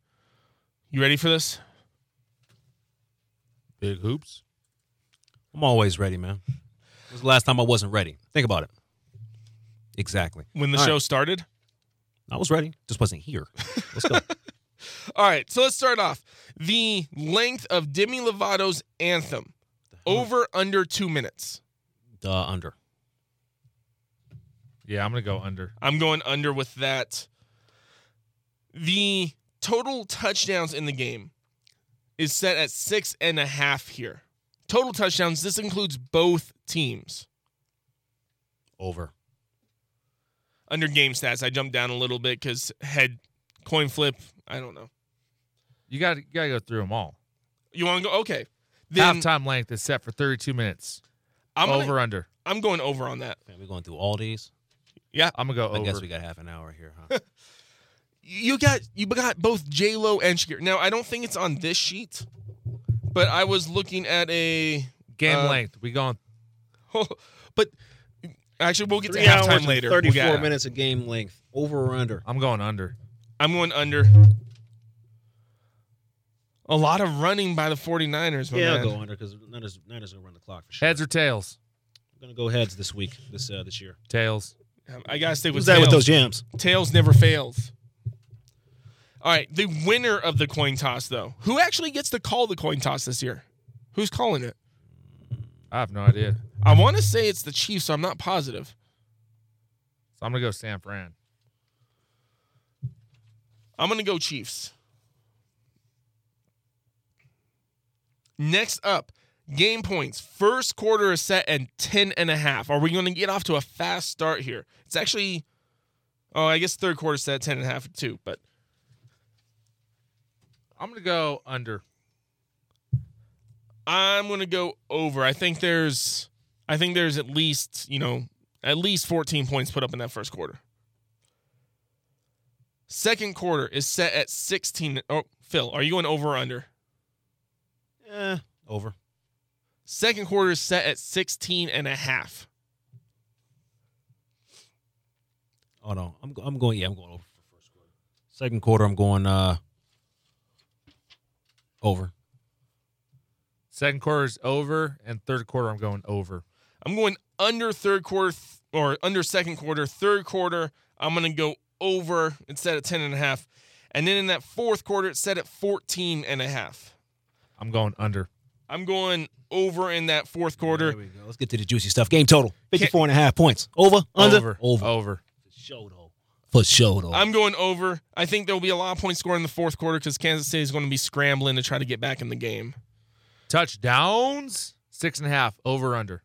you ready for this? Big hoops. I'm always ready, man. When was the last time I wasn't ready? Think about it. Exactly. When the All show right. started? I was ready, just wasn't here. Let's go. All right, so let's start off. The length of Demi Lovato's anthem over under two minutes. Duh, under. Yeah, I'm gonna go under. I'm going under with that. The total touchdowns in the game is set at six and a half here. Total touchdowns, this includes both teams. Over. Under game stats, I jumped down a little bit because head coin flip. I don't know. You got to you got to go through them all. You want to go? Okay. Then Halftime length is set for 32 minutes. I'm gonna- over under. I'm going over on that. Man, we going through all these? I'm gonna go over. I over. guess we got half an hour here, huh? you got you got both J Lo and Shakira. Now I don't think it's on this sheet, but I was looking at a Game uh, length. We gone. but actually we'll get to Three hours halftime and later. We'll 34 get- minutes of game length. Over or under? I'm going under. I'm going under. A lot of running by the 49ers, my yeah, man. I'll go under because Niners, Niners gonna run the clock for sure. Heads or tails? I'm gonna go heads this week, this uh, this year. Tails. Um, I gotta stay with Who's that with those jams? Tails never fails. All right, the winner of the coin toss, though, who actually gets to call the coin toss this year? Who's calling it? I have no idea. I want to say it's the Chiefs, so I'm not positive. So I'm gonna go San Fran. I'm going to go Chiefs. Next up, game points. First quarter is set at 10 and a half. Are we going to get off to a fast start here? It's actually, oh, I guess third quarter set at 10 and a half too, but I'm gonna go under. I'm going to go over. I think there's, I think there's at least, you know, at least 14 points put up in that first quarter. Second quarter is set at 16. Oh, Phil, are you going over or under? eh, over. Second quarter is set at 16 and a half. Oh no, I'm I'm going. Yeah, I'm going over for first quarter. Second quarter, I'm going uh over. Second quarter is over, and third quarter I'm going over. I'm going under third quarter th- or under second quarter. Third quarter, I'm going to go over. It's set at 10 and a half. And then in that fourth quarter, it's set at 14 and a half. I'm going under. I'm going over in that fourth quarter. There we go. Let's get to the juicy stuff. Game total 54 and a half points. Over, under, over. over. Over. For sure though. For sure though. I'm going over. I think there'll be a lot of points scored in the fourth quarter because Kansas City is going to be scrambling to try to get back in the game. Touchdowns six and a half. Over under.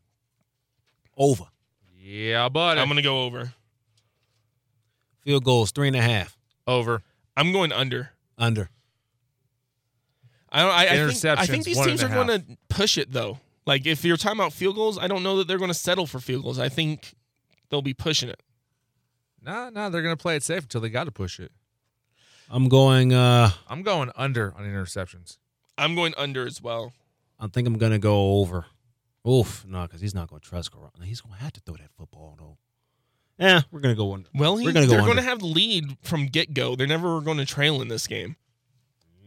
over. Yeah, buddy. I'm going to go over. Field goals three and a half. over. I'm going under. Under. I don't. I, I think. I think these teams are going to push it though. Like if you're talking about field goals, I don't know that they're going to settle for field goals. I think they'll be pushing it. Nah, nah, they're gonna play it safe until they got to push it. I'm going uh I'm going under on interceptions. I'm going under as well. I think I'm gonna go over. Oof, no, because he's not gonna trust Garoppolo. He's gonna have to throw that football though. Yeah, we're gonna go under. Well, he, We're gonna go they're going to have the lead from get go. They're never going to trail in this game.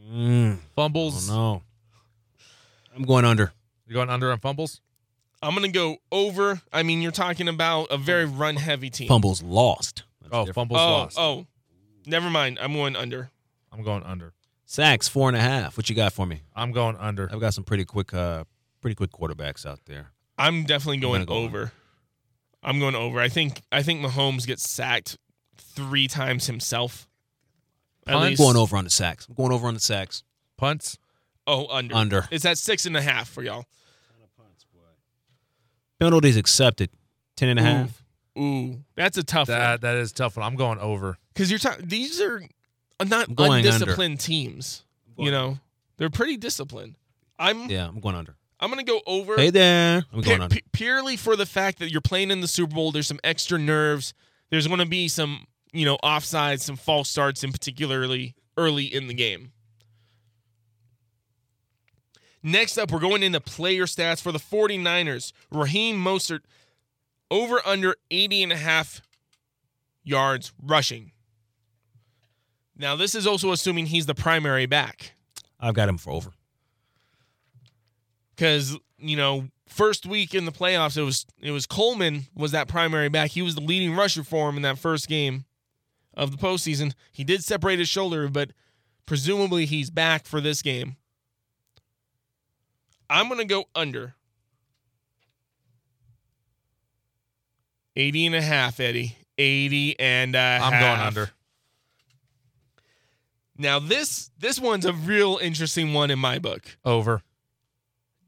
Mm, Fumbles. oh no. I'm going under. You're going under on fumbles. I'm going to go over. I mean, you're talking about a very run heavy team. Fumbles lost. That's Oh, different. fumbles oh, lost. oh, never mind. I'm going under. I'm going under. Sacks four and a half. What you got for me? I'm going under. I've got some pretty quick, uh, pretty quick quarterbacks out there. I'm definitely going gonna go over. I'm going over. I think I think Mahomes gets sacked three times himself. At I'm I'm least. going over on the sacks. I'm going over on the sacks. Punts. Oh, under. Under. It's at six and a half for y'all. Penalties accepted. Ten and a half. Ooh, that's a tough one. That that is a tough one. I'm going over. Because you're talking. These are not I'm going undisciplined teams. You know, they're pretty disciplined. I'm. Yeah, I'm going under. I'm gonna go over. Hey there. I'm pu- going under. pu- purely for the fact that you're playing in the Super Bowl. There's some extra nerves. There's going to be some you know, offsides, some false starts, and particularly early in the game. Next up, we're going into player stats for the 49ers. Raheem Mostert over under 80 and a half yards rushing. Now, this is also assuming he's the primary back I've got him for over. because you know first week in the playoffs it was it was Coleman was that primary back. He was the leading rusher for him in that first game of the postseason. He did separate his shoulder, but presumably he's back for this game. I'm gonna go under 80 and a half, Eddie. 80 and a I'm half. going under. Now this this one's a real interesting one in my book. Over.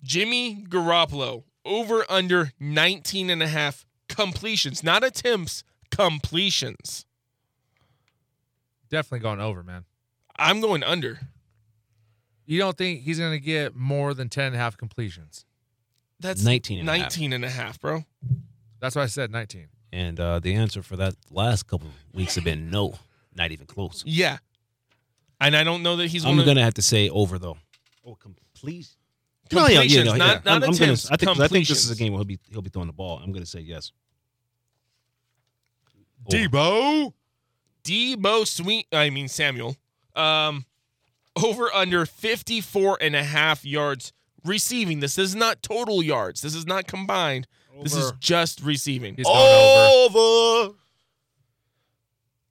Jimmy Garoppolo over under 19 and a half completions, not attempts, completions. Definitely going over, man. I'm going under. You don't think he's going to get more than 10 and a half completions? That's 19 and a half. 19 and a half, bro. That's why I said 19. And uh, the answer for that last couple of weeks have been no, not even close. Yeah. And I don't know that he's I'm going gonna have to say over though. Oh, complete. Completions, not- not I'm, I'm gonna, I think 'cause I think this is a game where he'll be he'll be throwing the ball. I'm gonna say yes. Over. Deebo. Deebo Sweet, I mean Samuel, um, over under 54 and a half yards receiving. This is not total yards. This is not combined. This is just receiving. He's over. Over.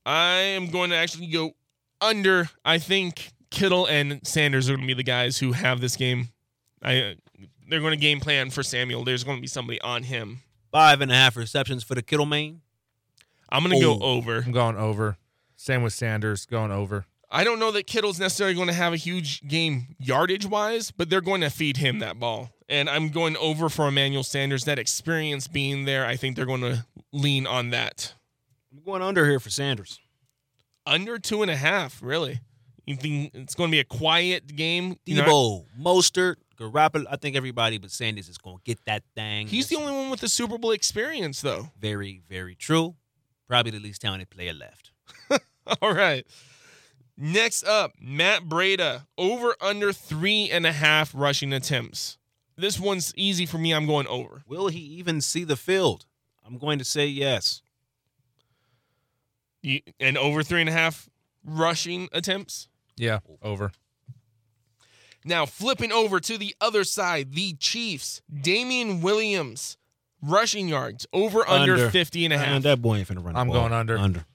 I am going to actually go under. I think Kittle and Sanders are going to be the guys who have this game. I they're going to game plan for Samuel. There's going to be somebody on him. Five and a half receptions for the Kittle main. I'm going to go over. I'm going over. Same with Sanders, going over. I don't know that Kittle's necessarily going to have a huge game yardage wise, but they're going to feed him that ball. And I'm going over for Emmanuel Sanders. That experience being there, I think they're going to lean on that. I'm going under here for Sanders. Under two and a half, really. You think it's going to be a quiet game? You know, Deebo, Mostert, Garoppolo. I think everybody but Sanders is going to get that thing. he's the only one with the Super Bowl experience, though. very, very true. Probably the least talented player left. All right. Next up, Matt Breida, over under three and a half rushing attempts. This one's easy for me. I'm going over. Will he even see the field? I'm going to say yes. You, and over three and a half rushing attempts. Yeah, over. Now, flipping over to the other side, the Chiefs, Damien Williams, rushing yards, over under, Under. 50 and a half. Man, that boy ain't finna run. I'm ball. going under. Under.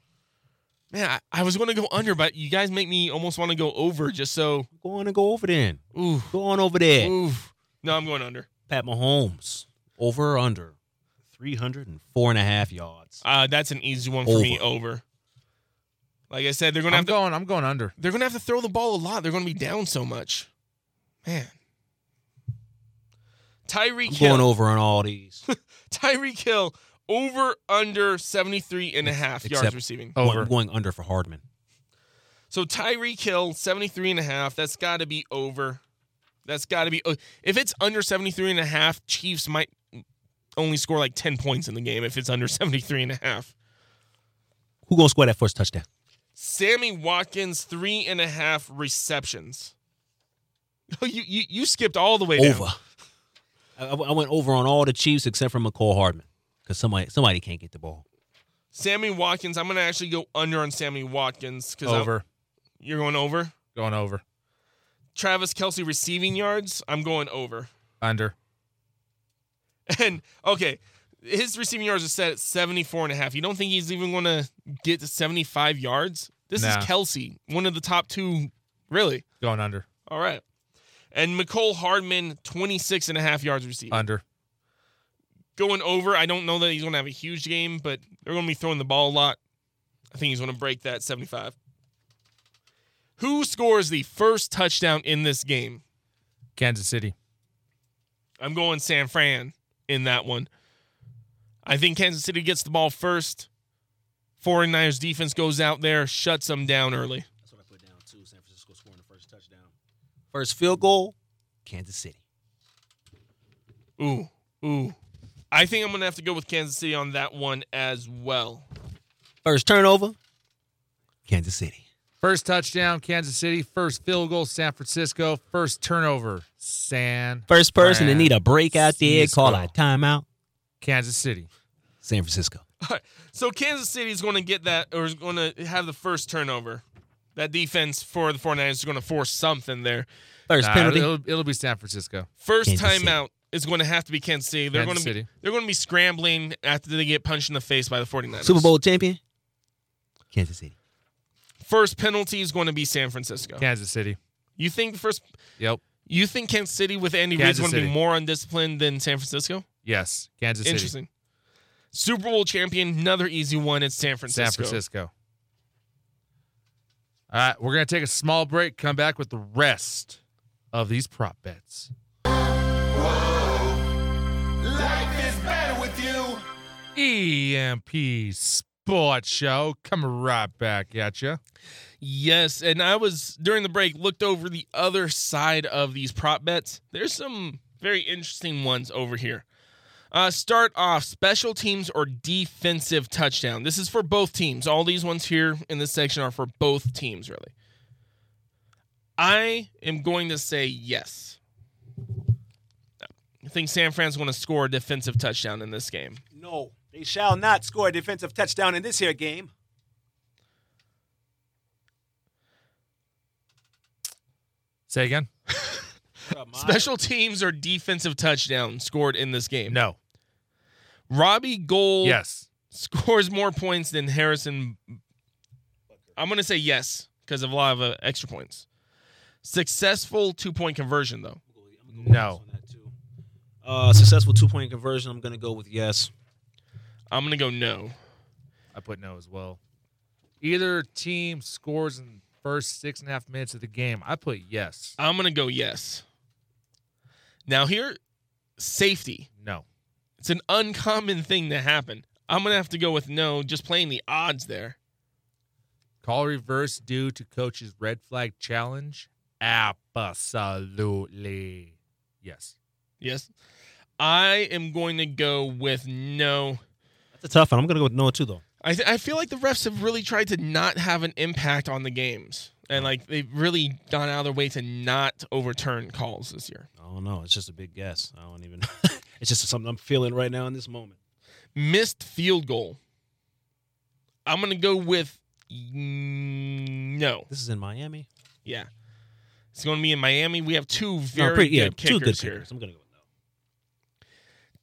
Man, I, I was going to go under, but you guys make me almost want to go over just so. Go on and go over then. Ooh, Go on over there. ooh. No, I'm going under. Pat Mahomes. Over or under. 304 and a half yards. Uh, that's an easy one for me. Over. Like I said, they're going to I'm have to going. I'm going under. they're going to have to throw the ball a lot. They're going to be down so much. Man. Tyreek I'm Hill. going over on all these. Tyreek Hill over under 73 and a half yards receiving. Over. Going under for Hardman. So Tyreek Hill 73 and a half, that's got to be over. That's got to be uh, if it's under 73 and a half, Chiefs might only score like 10 points in the game if it's under 73 and a half. Who gonna score that first touchdown? Sammy Watkins three and a half receptions. you you you skipped all the way down. Over. I, I went over on all the Chiefs except for Mecole Hardman because somebody somebody can't get the ball. Sammy Watkins, I'm gonna actually go under on Sammy Watkins because Over. You're going over. Going over. Travis Kelce receiving yards, I'm going over. Under. And okay, his receiving yards are set at 74 and a half. You don't think he's even going to get to 75 yards? This Nah. is Kelsey, one of the top two, really. Going under. All right. And Mecole Hardman, 26 and a half yards receiving. Under. Going over, I don't know that he's going to have a huge game, but they're going to be throwing the ball a lot. I think he's going to break that 75. Who scores the first touchdown in this game? Kansas City. I'm going San Fran in that one. I think Kansas City gets the ball first. 49ers defense goes out there, shuts them down early. That's what I put down too. San Francisco scoring the first touchdown. First field goal, Kansas City. Ooh, ooh. I think I'm going to have to go with Kansas City on that one as well. First turnover, Kansas City. First touchdown, Kansas City. First field goal, San Francisco. First turnover, San First person to need a break out there, call Francisco. a timeout. Kansas City. San Francisco. So Kansas City is going to get that, or is going to have the first turnover. That defense for the 49ers is going to force something there. First Nah, penalty. it'll, it'll be San Francisco. First Kansas City. Timeout is going to have to be Kansas City. They're Kansas going to be City. they're going to be scrambling after they get punched in the face by the 49ers. Super Bowl champion. Kansas City. First penalty is going to be San Francisco. Kansas City. You think the first Yep. you think Kansas City with Andy Reid is Kansas going to be City. more undisciplined than San Francisco? Yes. Kansas City. Interesting. Super Bowl champion, another easy one. It's San Francisco. San Francisco. All right, we're going to take a small break, come back with the rest of these prop bets. EMP Sports Show coming right back at you. Yes, and I was during the break looked over the other side of these prop bets. There's some very interesting ones over here. Uh, start off special teams or defensive touchdown. This is for both teams. All these ones here in this section are for both teams, really. I am going to say yes. I think San Fran's going to score a defensive touchdown in this game. No, they shall not score a defensive touchdown in this here game. Say again? Special teams or defensive touchdown scored in this game. No. Robbie Gould Yes. scores more points than Harrison. I'm going to say yes because of a lot of uh, extra points. Successful two point conversion, though. No. Uh, successful two point conversion. I'm gonna go with yes. I'm going to go no. I put no as well. Either team scores in the first six and a half minutes of the game. I put yes. I'm going to go yes. Now, here, safety. No. It's an uncommon thing to happen. I'm going to have to go with no, just playing the odds there. Call reverse due to coach's red flag challenge? Absolutely. Yes. Yes. I am going to go with no. That's a tough one. I'm gonna go with no too though. I, th- I feel like the refs have really tried to not have an impact on the games. And like they've really gone out of their way to not overturn calls this year. I don't know. It's just a big guess. I don't even. it's just something I'm feeling right now in this moment. Missed field goal. I'm going to go with mm, no. This is in Miami. Yeah. It's going to be in Miami. We have two No, very pretty- yeah, good two good here. kickers. I'm gonna go with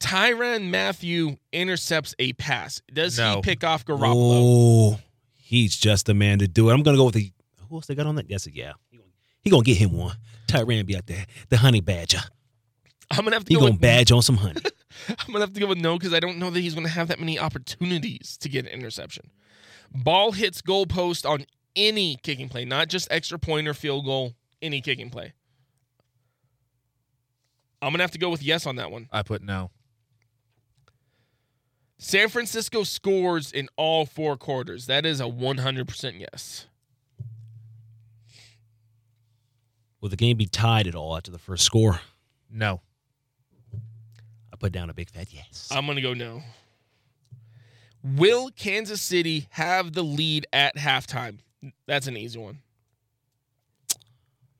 no. Tyrann Mathieu intercepts a pass. Does he pick off Garoppolo? Oh, he's just the man to do it. I'm gonna go with the. Who else they got on that? Yes, yeah. He gonna, he gonna get him one. Tyran be out there, the honey badger. I'm gonna have to He go gonna with, badge on some honey. I'm gonna have to go with no because I don't know that he's gonna have that many opportunities to get an interception. Ball hits goalpost on any kicking play, not just extra point or field goal, any kicking play. I'm gonna have to go with yes on that one. I put no. San Francisco scores in all four quarters. That is a 100% yes. Will the game be tied at all after the first score? No. I put down a big fat yes. I'm going to go no. Will Kansas City have the lead at halftime? That's an easy one.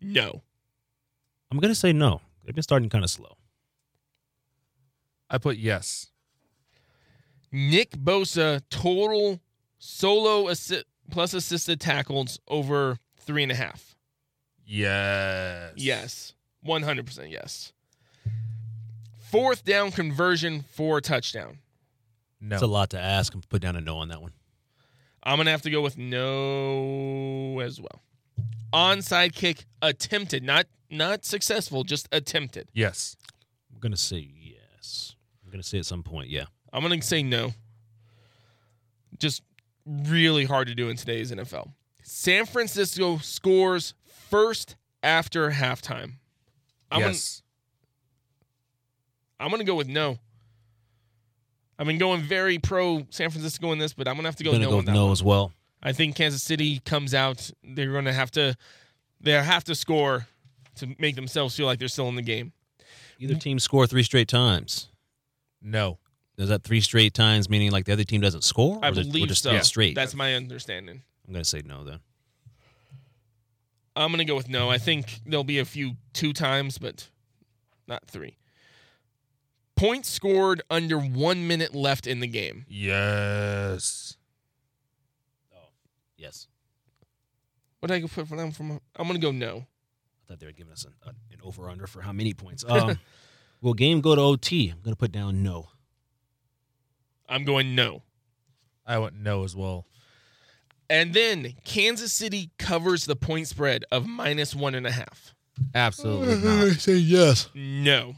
No. I'm gonna say no. They've been starting kind of slow. I put yes. Nick Bosa total solo assi- plus assisted tackles over three and a half. Yes. Yes. 100% yes. Fourth down conversion for a touchdown. No. It's a lot to ask. I'm put down a no on that one. I'm going to have to go with no as well. Onside kick attempted, not not successful, just attempted. yes. I'm gonna say yes. I'm gonna say at some point, yeah. I'm going to say no. Just really hard to do in today's NFL. San Francisco scores first after halftime. I'm gonna, yes. I'm going to go with no. I've been going very pro San Francisco in this, but I'm going to have to go no go on with that no one. as well. I think Kansas City comes out. They're going to have to. They have to score to make themselves feel like they're still in the game. Either team score three straight times. No. Is that three straight times meaning like the other team doesn't score? I or just- or just so. straight. That's my understanding. I'm gonna say no then. I'm gonna go with no. I think there'll be a few two times, but not three. Points scored under one minute left in the game. Yes. Oh, yes. What did I go put for them? From I'm gonna go no. I thought they were giving us an, an over under for how many points. Um, will game go to OT? I'm gonna put down no. I'm going no. I went no as well. And then Kansas City covers the point spread of minus one and a half. Absolutely not. say yes. No.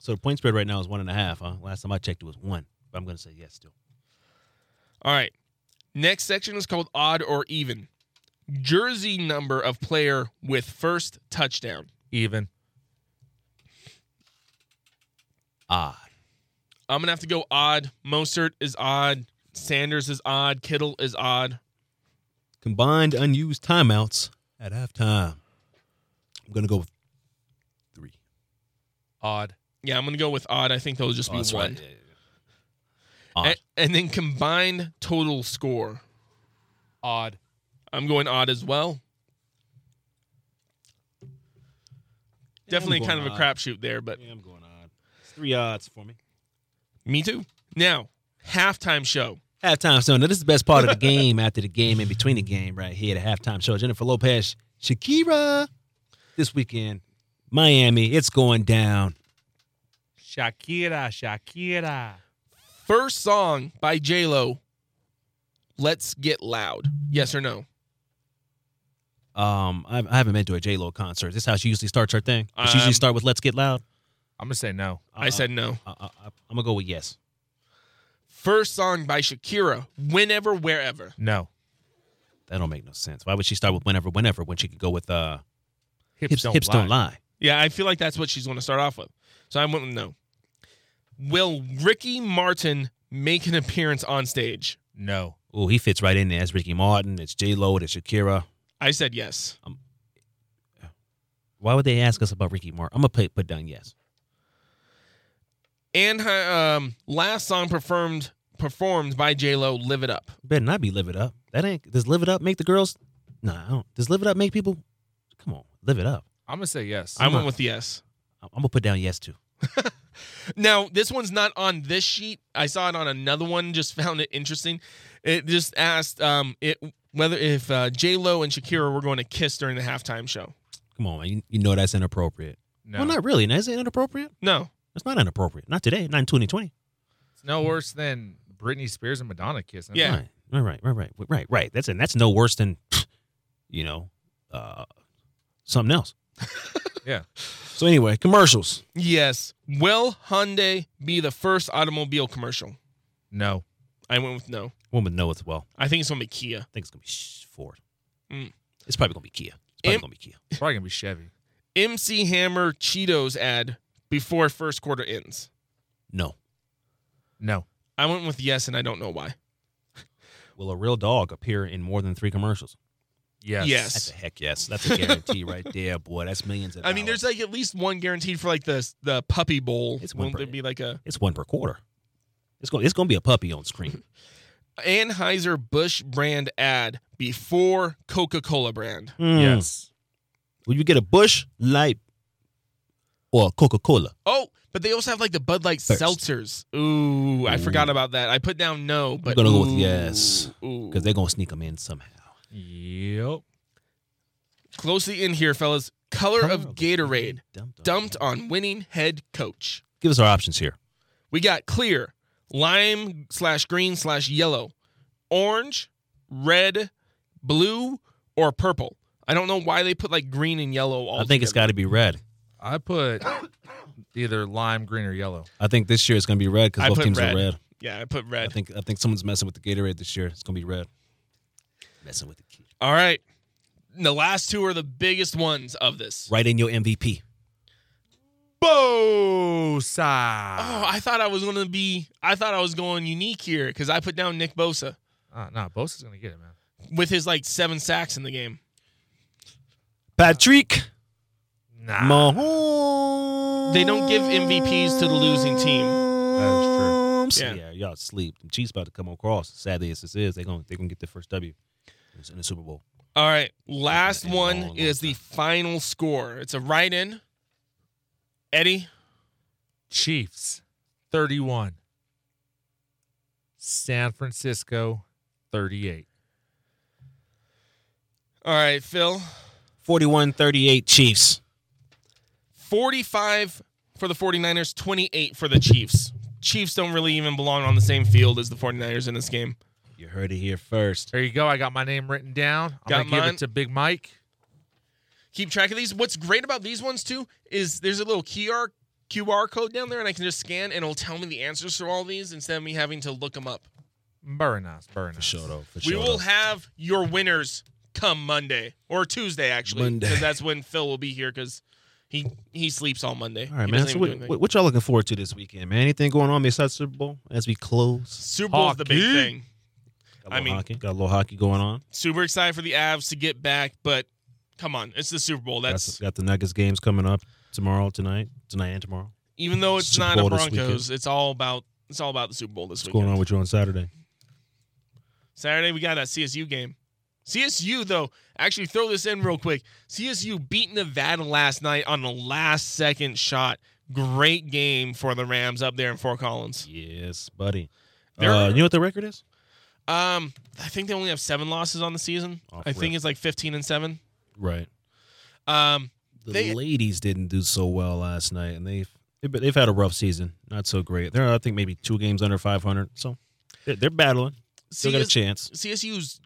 So the point spread right now is one and a half. Huh? Last time I checked, it was one. But I'm gonna say yes still. All right. Next section is called odd or even. Jersey number of player with first touchdown. Even. Odd. I'm gonna have to go odd. Mostert is odd. Sanders is odd. Kittle is odd. Combined unused timeouts at halftime. I'm gonna go with three. Odd. Yeah, I'm gonna go with odd. I think there'll just Oh, be that's one. right. Yeah, yeah, yeah. Odd. And, and then combined total score. Odd. I'm going odd as well. Definitely kind of a odd. crapshoot there, but Yeah, I'm going odd. It's three odds for me. Me too. Now, halftime show. Halftime show. Now this is the best part of the game after the game in between the game right here. The halftime show. Jennifer Lopez, Shakira. This weekend, Miami. It's going down. Shakira, Shakira. First song by J Lo. Let's get loud. Yes or no? Um, I, I haven't been to a J Lo concert. This is how she usually starts her thing. Does she usually Um, start with "Let's Get Loud." I'm gonna say no. I said no. Uh, uh, uh, I'm gonna go with yes. First song by Shakira. Whenever, wherever. No. That don't make no sense. Why would she start with whenever, whenever when she could go with uh Hips, hips, don't, hips lie. don't lie? Yeah, I feel like that's what she's going to start off with. So I went with no. Will Ricky Martin make an appearance on stage? No. Oh, he fits right in there. It's Ricky Martin. It's J Lo. It's Shakira. I said yes. Why would they ask us about Ricky Martin? I'm gonna put put down yes. And her um, last song performed performed by J Lo, "Live It Up." Better not be Live It Up. That ain't. Does Live It Up make the girls? Nah, I don't. Does Live It Up make people? Come on, Live It Up. I'm gonna say yes. I went with yes. I'm I'm gonna put down yes too. Now this one's not on this sheet. I saw it on another one. Just found it interesting. It just asked um, it whether if uh, J Lo and Shakira were going to kiss during the halftime show. Come on, man. You, you know that's inappropriate. no. Well, not really. Now, Is it inappropriate? No, It's not inappropriate. Not today. Not in 2020. It's no worse than Britney Spears and Madonna kissing. Yeah. Right. Right. Right. Right. Right. Right. Right. That's and that's no worse than, you know, uh, something else. Yeah. So anyway, commercials. yes. Will Hyundai be the first automobile commercial? No. I went with no. Woman know as well. I think it's gonna be Kia. I think it's gonna be Ford. Mm. It's probably gonna be Kia. It's probably Im- gonna be Kia. It's probably gonna be Chevy. MC Hammer Cheetos ad before first quarter ends. No. No. I went with yes, and I don't know why. Will a real dog appear in more than three commercials? Yes. Yes. That's a heck yes. That's a guarantee right there, boy. That's millions of I mean, there's like at least one guaranteed for like the the puppy bowl. It's one Won't per- there be like a it's one per quarter. It's going. It's going to be a puppy on screen. Anheuser Busch brand ad before Coca Cola brand? Mm. Yes. Will you get a Busch Light or Coca Cola? Oh, but they also have like the Bud Light First. seltzers. Ooh, I Ooh. forgot about that. I put down no, but I'm gonna go with ooh, yes. Because they're going to sneak them in somehow. Yep. closely in here, fellas. Color, of Gatorade Dumped on- dumped on winning head coach. Give us our options here. We got clear, lime slash green slash yellow, orange, red, blue, or purple. I don't know why they put like green and yellow all I think it's got to be red. I put either lime, green, or yellow. I think this year it's going to be red I because both put teams red. are red. Yeah, I put red. I red. think I think someone's messing with the Gatorade this year. It's going to be red. Messing with the kid. All right. The last two are the biggest ones of this. Right in your MVP. Bosa. Oh, I thought I was gonna be. I thought I was going unique here because I put down Nick Bosa Uh, no, Bosa's gonna get it, man. with his like seven sacks in the game. Patrick Nah. Mahomes. They don't give MVPs to the losing team. That Yeah. Yeah, y'all sleep. The Chiefs about to come across. Sadly as this is, they're gonna they're gonna get the first W. in the Super Bowl. All right. Last In one long, long is the final score. It's a write in. Eddie, Chiefs 31. San Francisco 38. all right, Phil. 41-38 Chiefs. 45 for the 49ers, 28 for the Chiefs. Chiefs don't really even belong on the same field as the 49ers in this game. You heard it here first. There you go. I got my name written down. I'm Got going to give it to Big Mike. Keep track of these. What's great about these ones too is there's a little QR QR code down there and I can just scan and it'll tell me the answers to all these instead of me having to look them up. Very nice. Very nice. For sure, though. For We will though. have your winners come Monday or Tuesday actually Monday. because that's when Phil will be here because he he sleeps all Monday. All right, He man. So what, what, what y'all looking forward to this weekend, man? Anything going on besides Super Bowl as we close? Super Bowl's the big thing. Got a I little mean- hockey. got a little hockey going on. Super excited for the Avs to get back, but come on, it's the Super Bowl. That's got the Nuggets games coming up tomorrow, tonight, tonight and tomorrow. even though it's Super not a Bowl this Broncos, it's all about it's all about the Super Bowl this What's weekend. going on with you on Saturday? Saturday we got that CSU game. CSU though, actually throw this in real quick. CSU beat Nevada last night on the last second shot. Great game for the Rams up there in Fort Collins. Yes, buddy. Uh, you know what the record is? Um, I think they only have seven losses on the season. Off I think it's like fifteen and seven. Right. Um, The They- ladies didn't do so well last night, and they've they've they've had a rough season. Not so great. They're I think maybe two games under 500. So they're, they're battling. Still got a chance. CSU's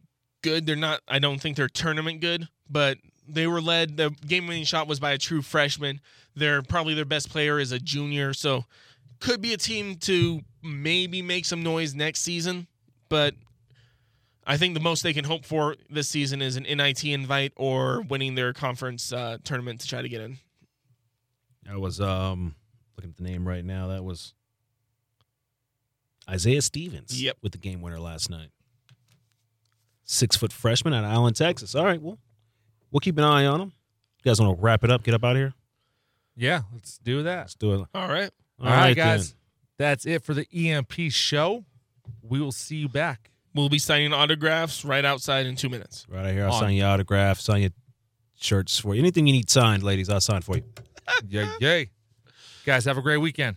good. They're not. I don't think they're tournament good, but they were led. The game-winning shot was by a true freshman. They're probably their best player is a junior, so could be a team to maybe make some noise next season. But I think the most they can hope for this season is an NIT invite or winning their conference uh, tournament to try to get in. I was um looking at the name right now. That was Isaiah Stevens. Yep. With the game winner last night. Six foot freshman out of Allen, Texas. All right, well, we'll keep an eye on him. You guys want to wrap it up? Get up out of here. Yeah, let's do that. Let's do it. All right. All right, then. guys. That's it for the EMP show. We will see you back. We'll be signing autographs right outside in two minutes. Right out here. I'll On. sign your autograph, sign your shirts for you. Anything you need signed, ladies, I'll sign for you. Yay, yay. Guys, have a great weekend.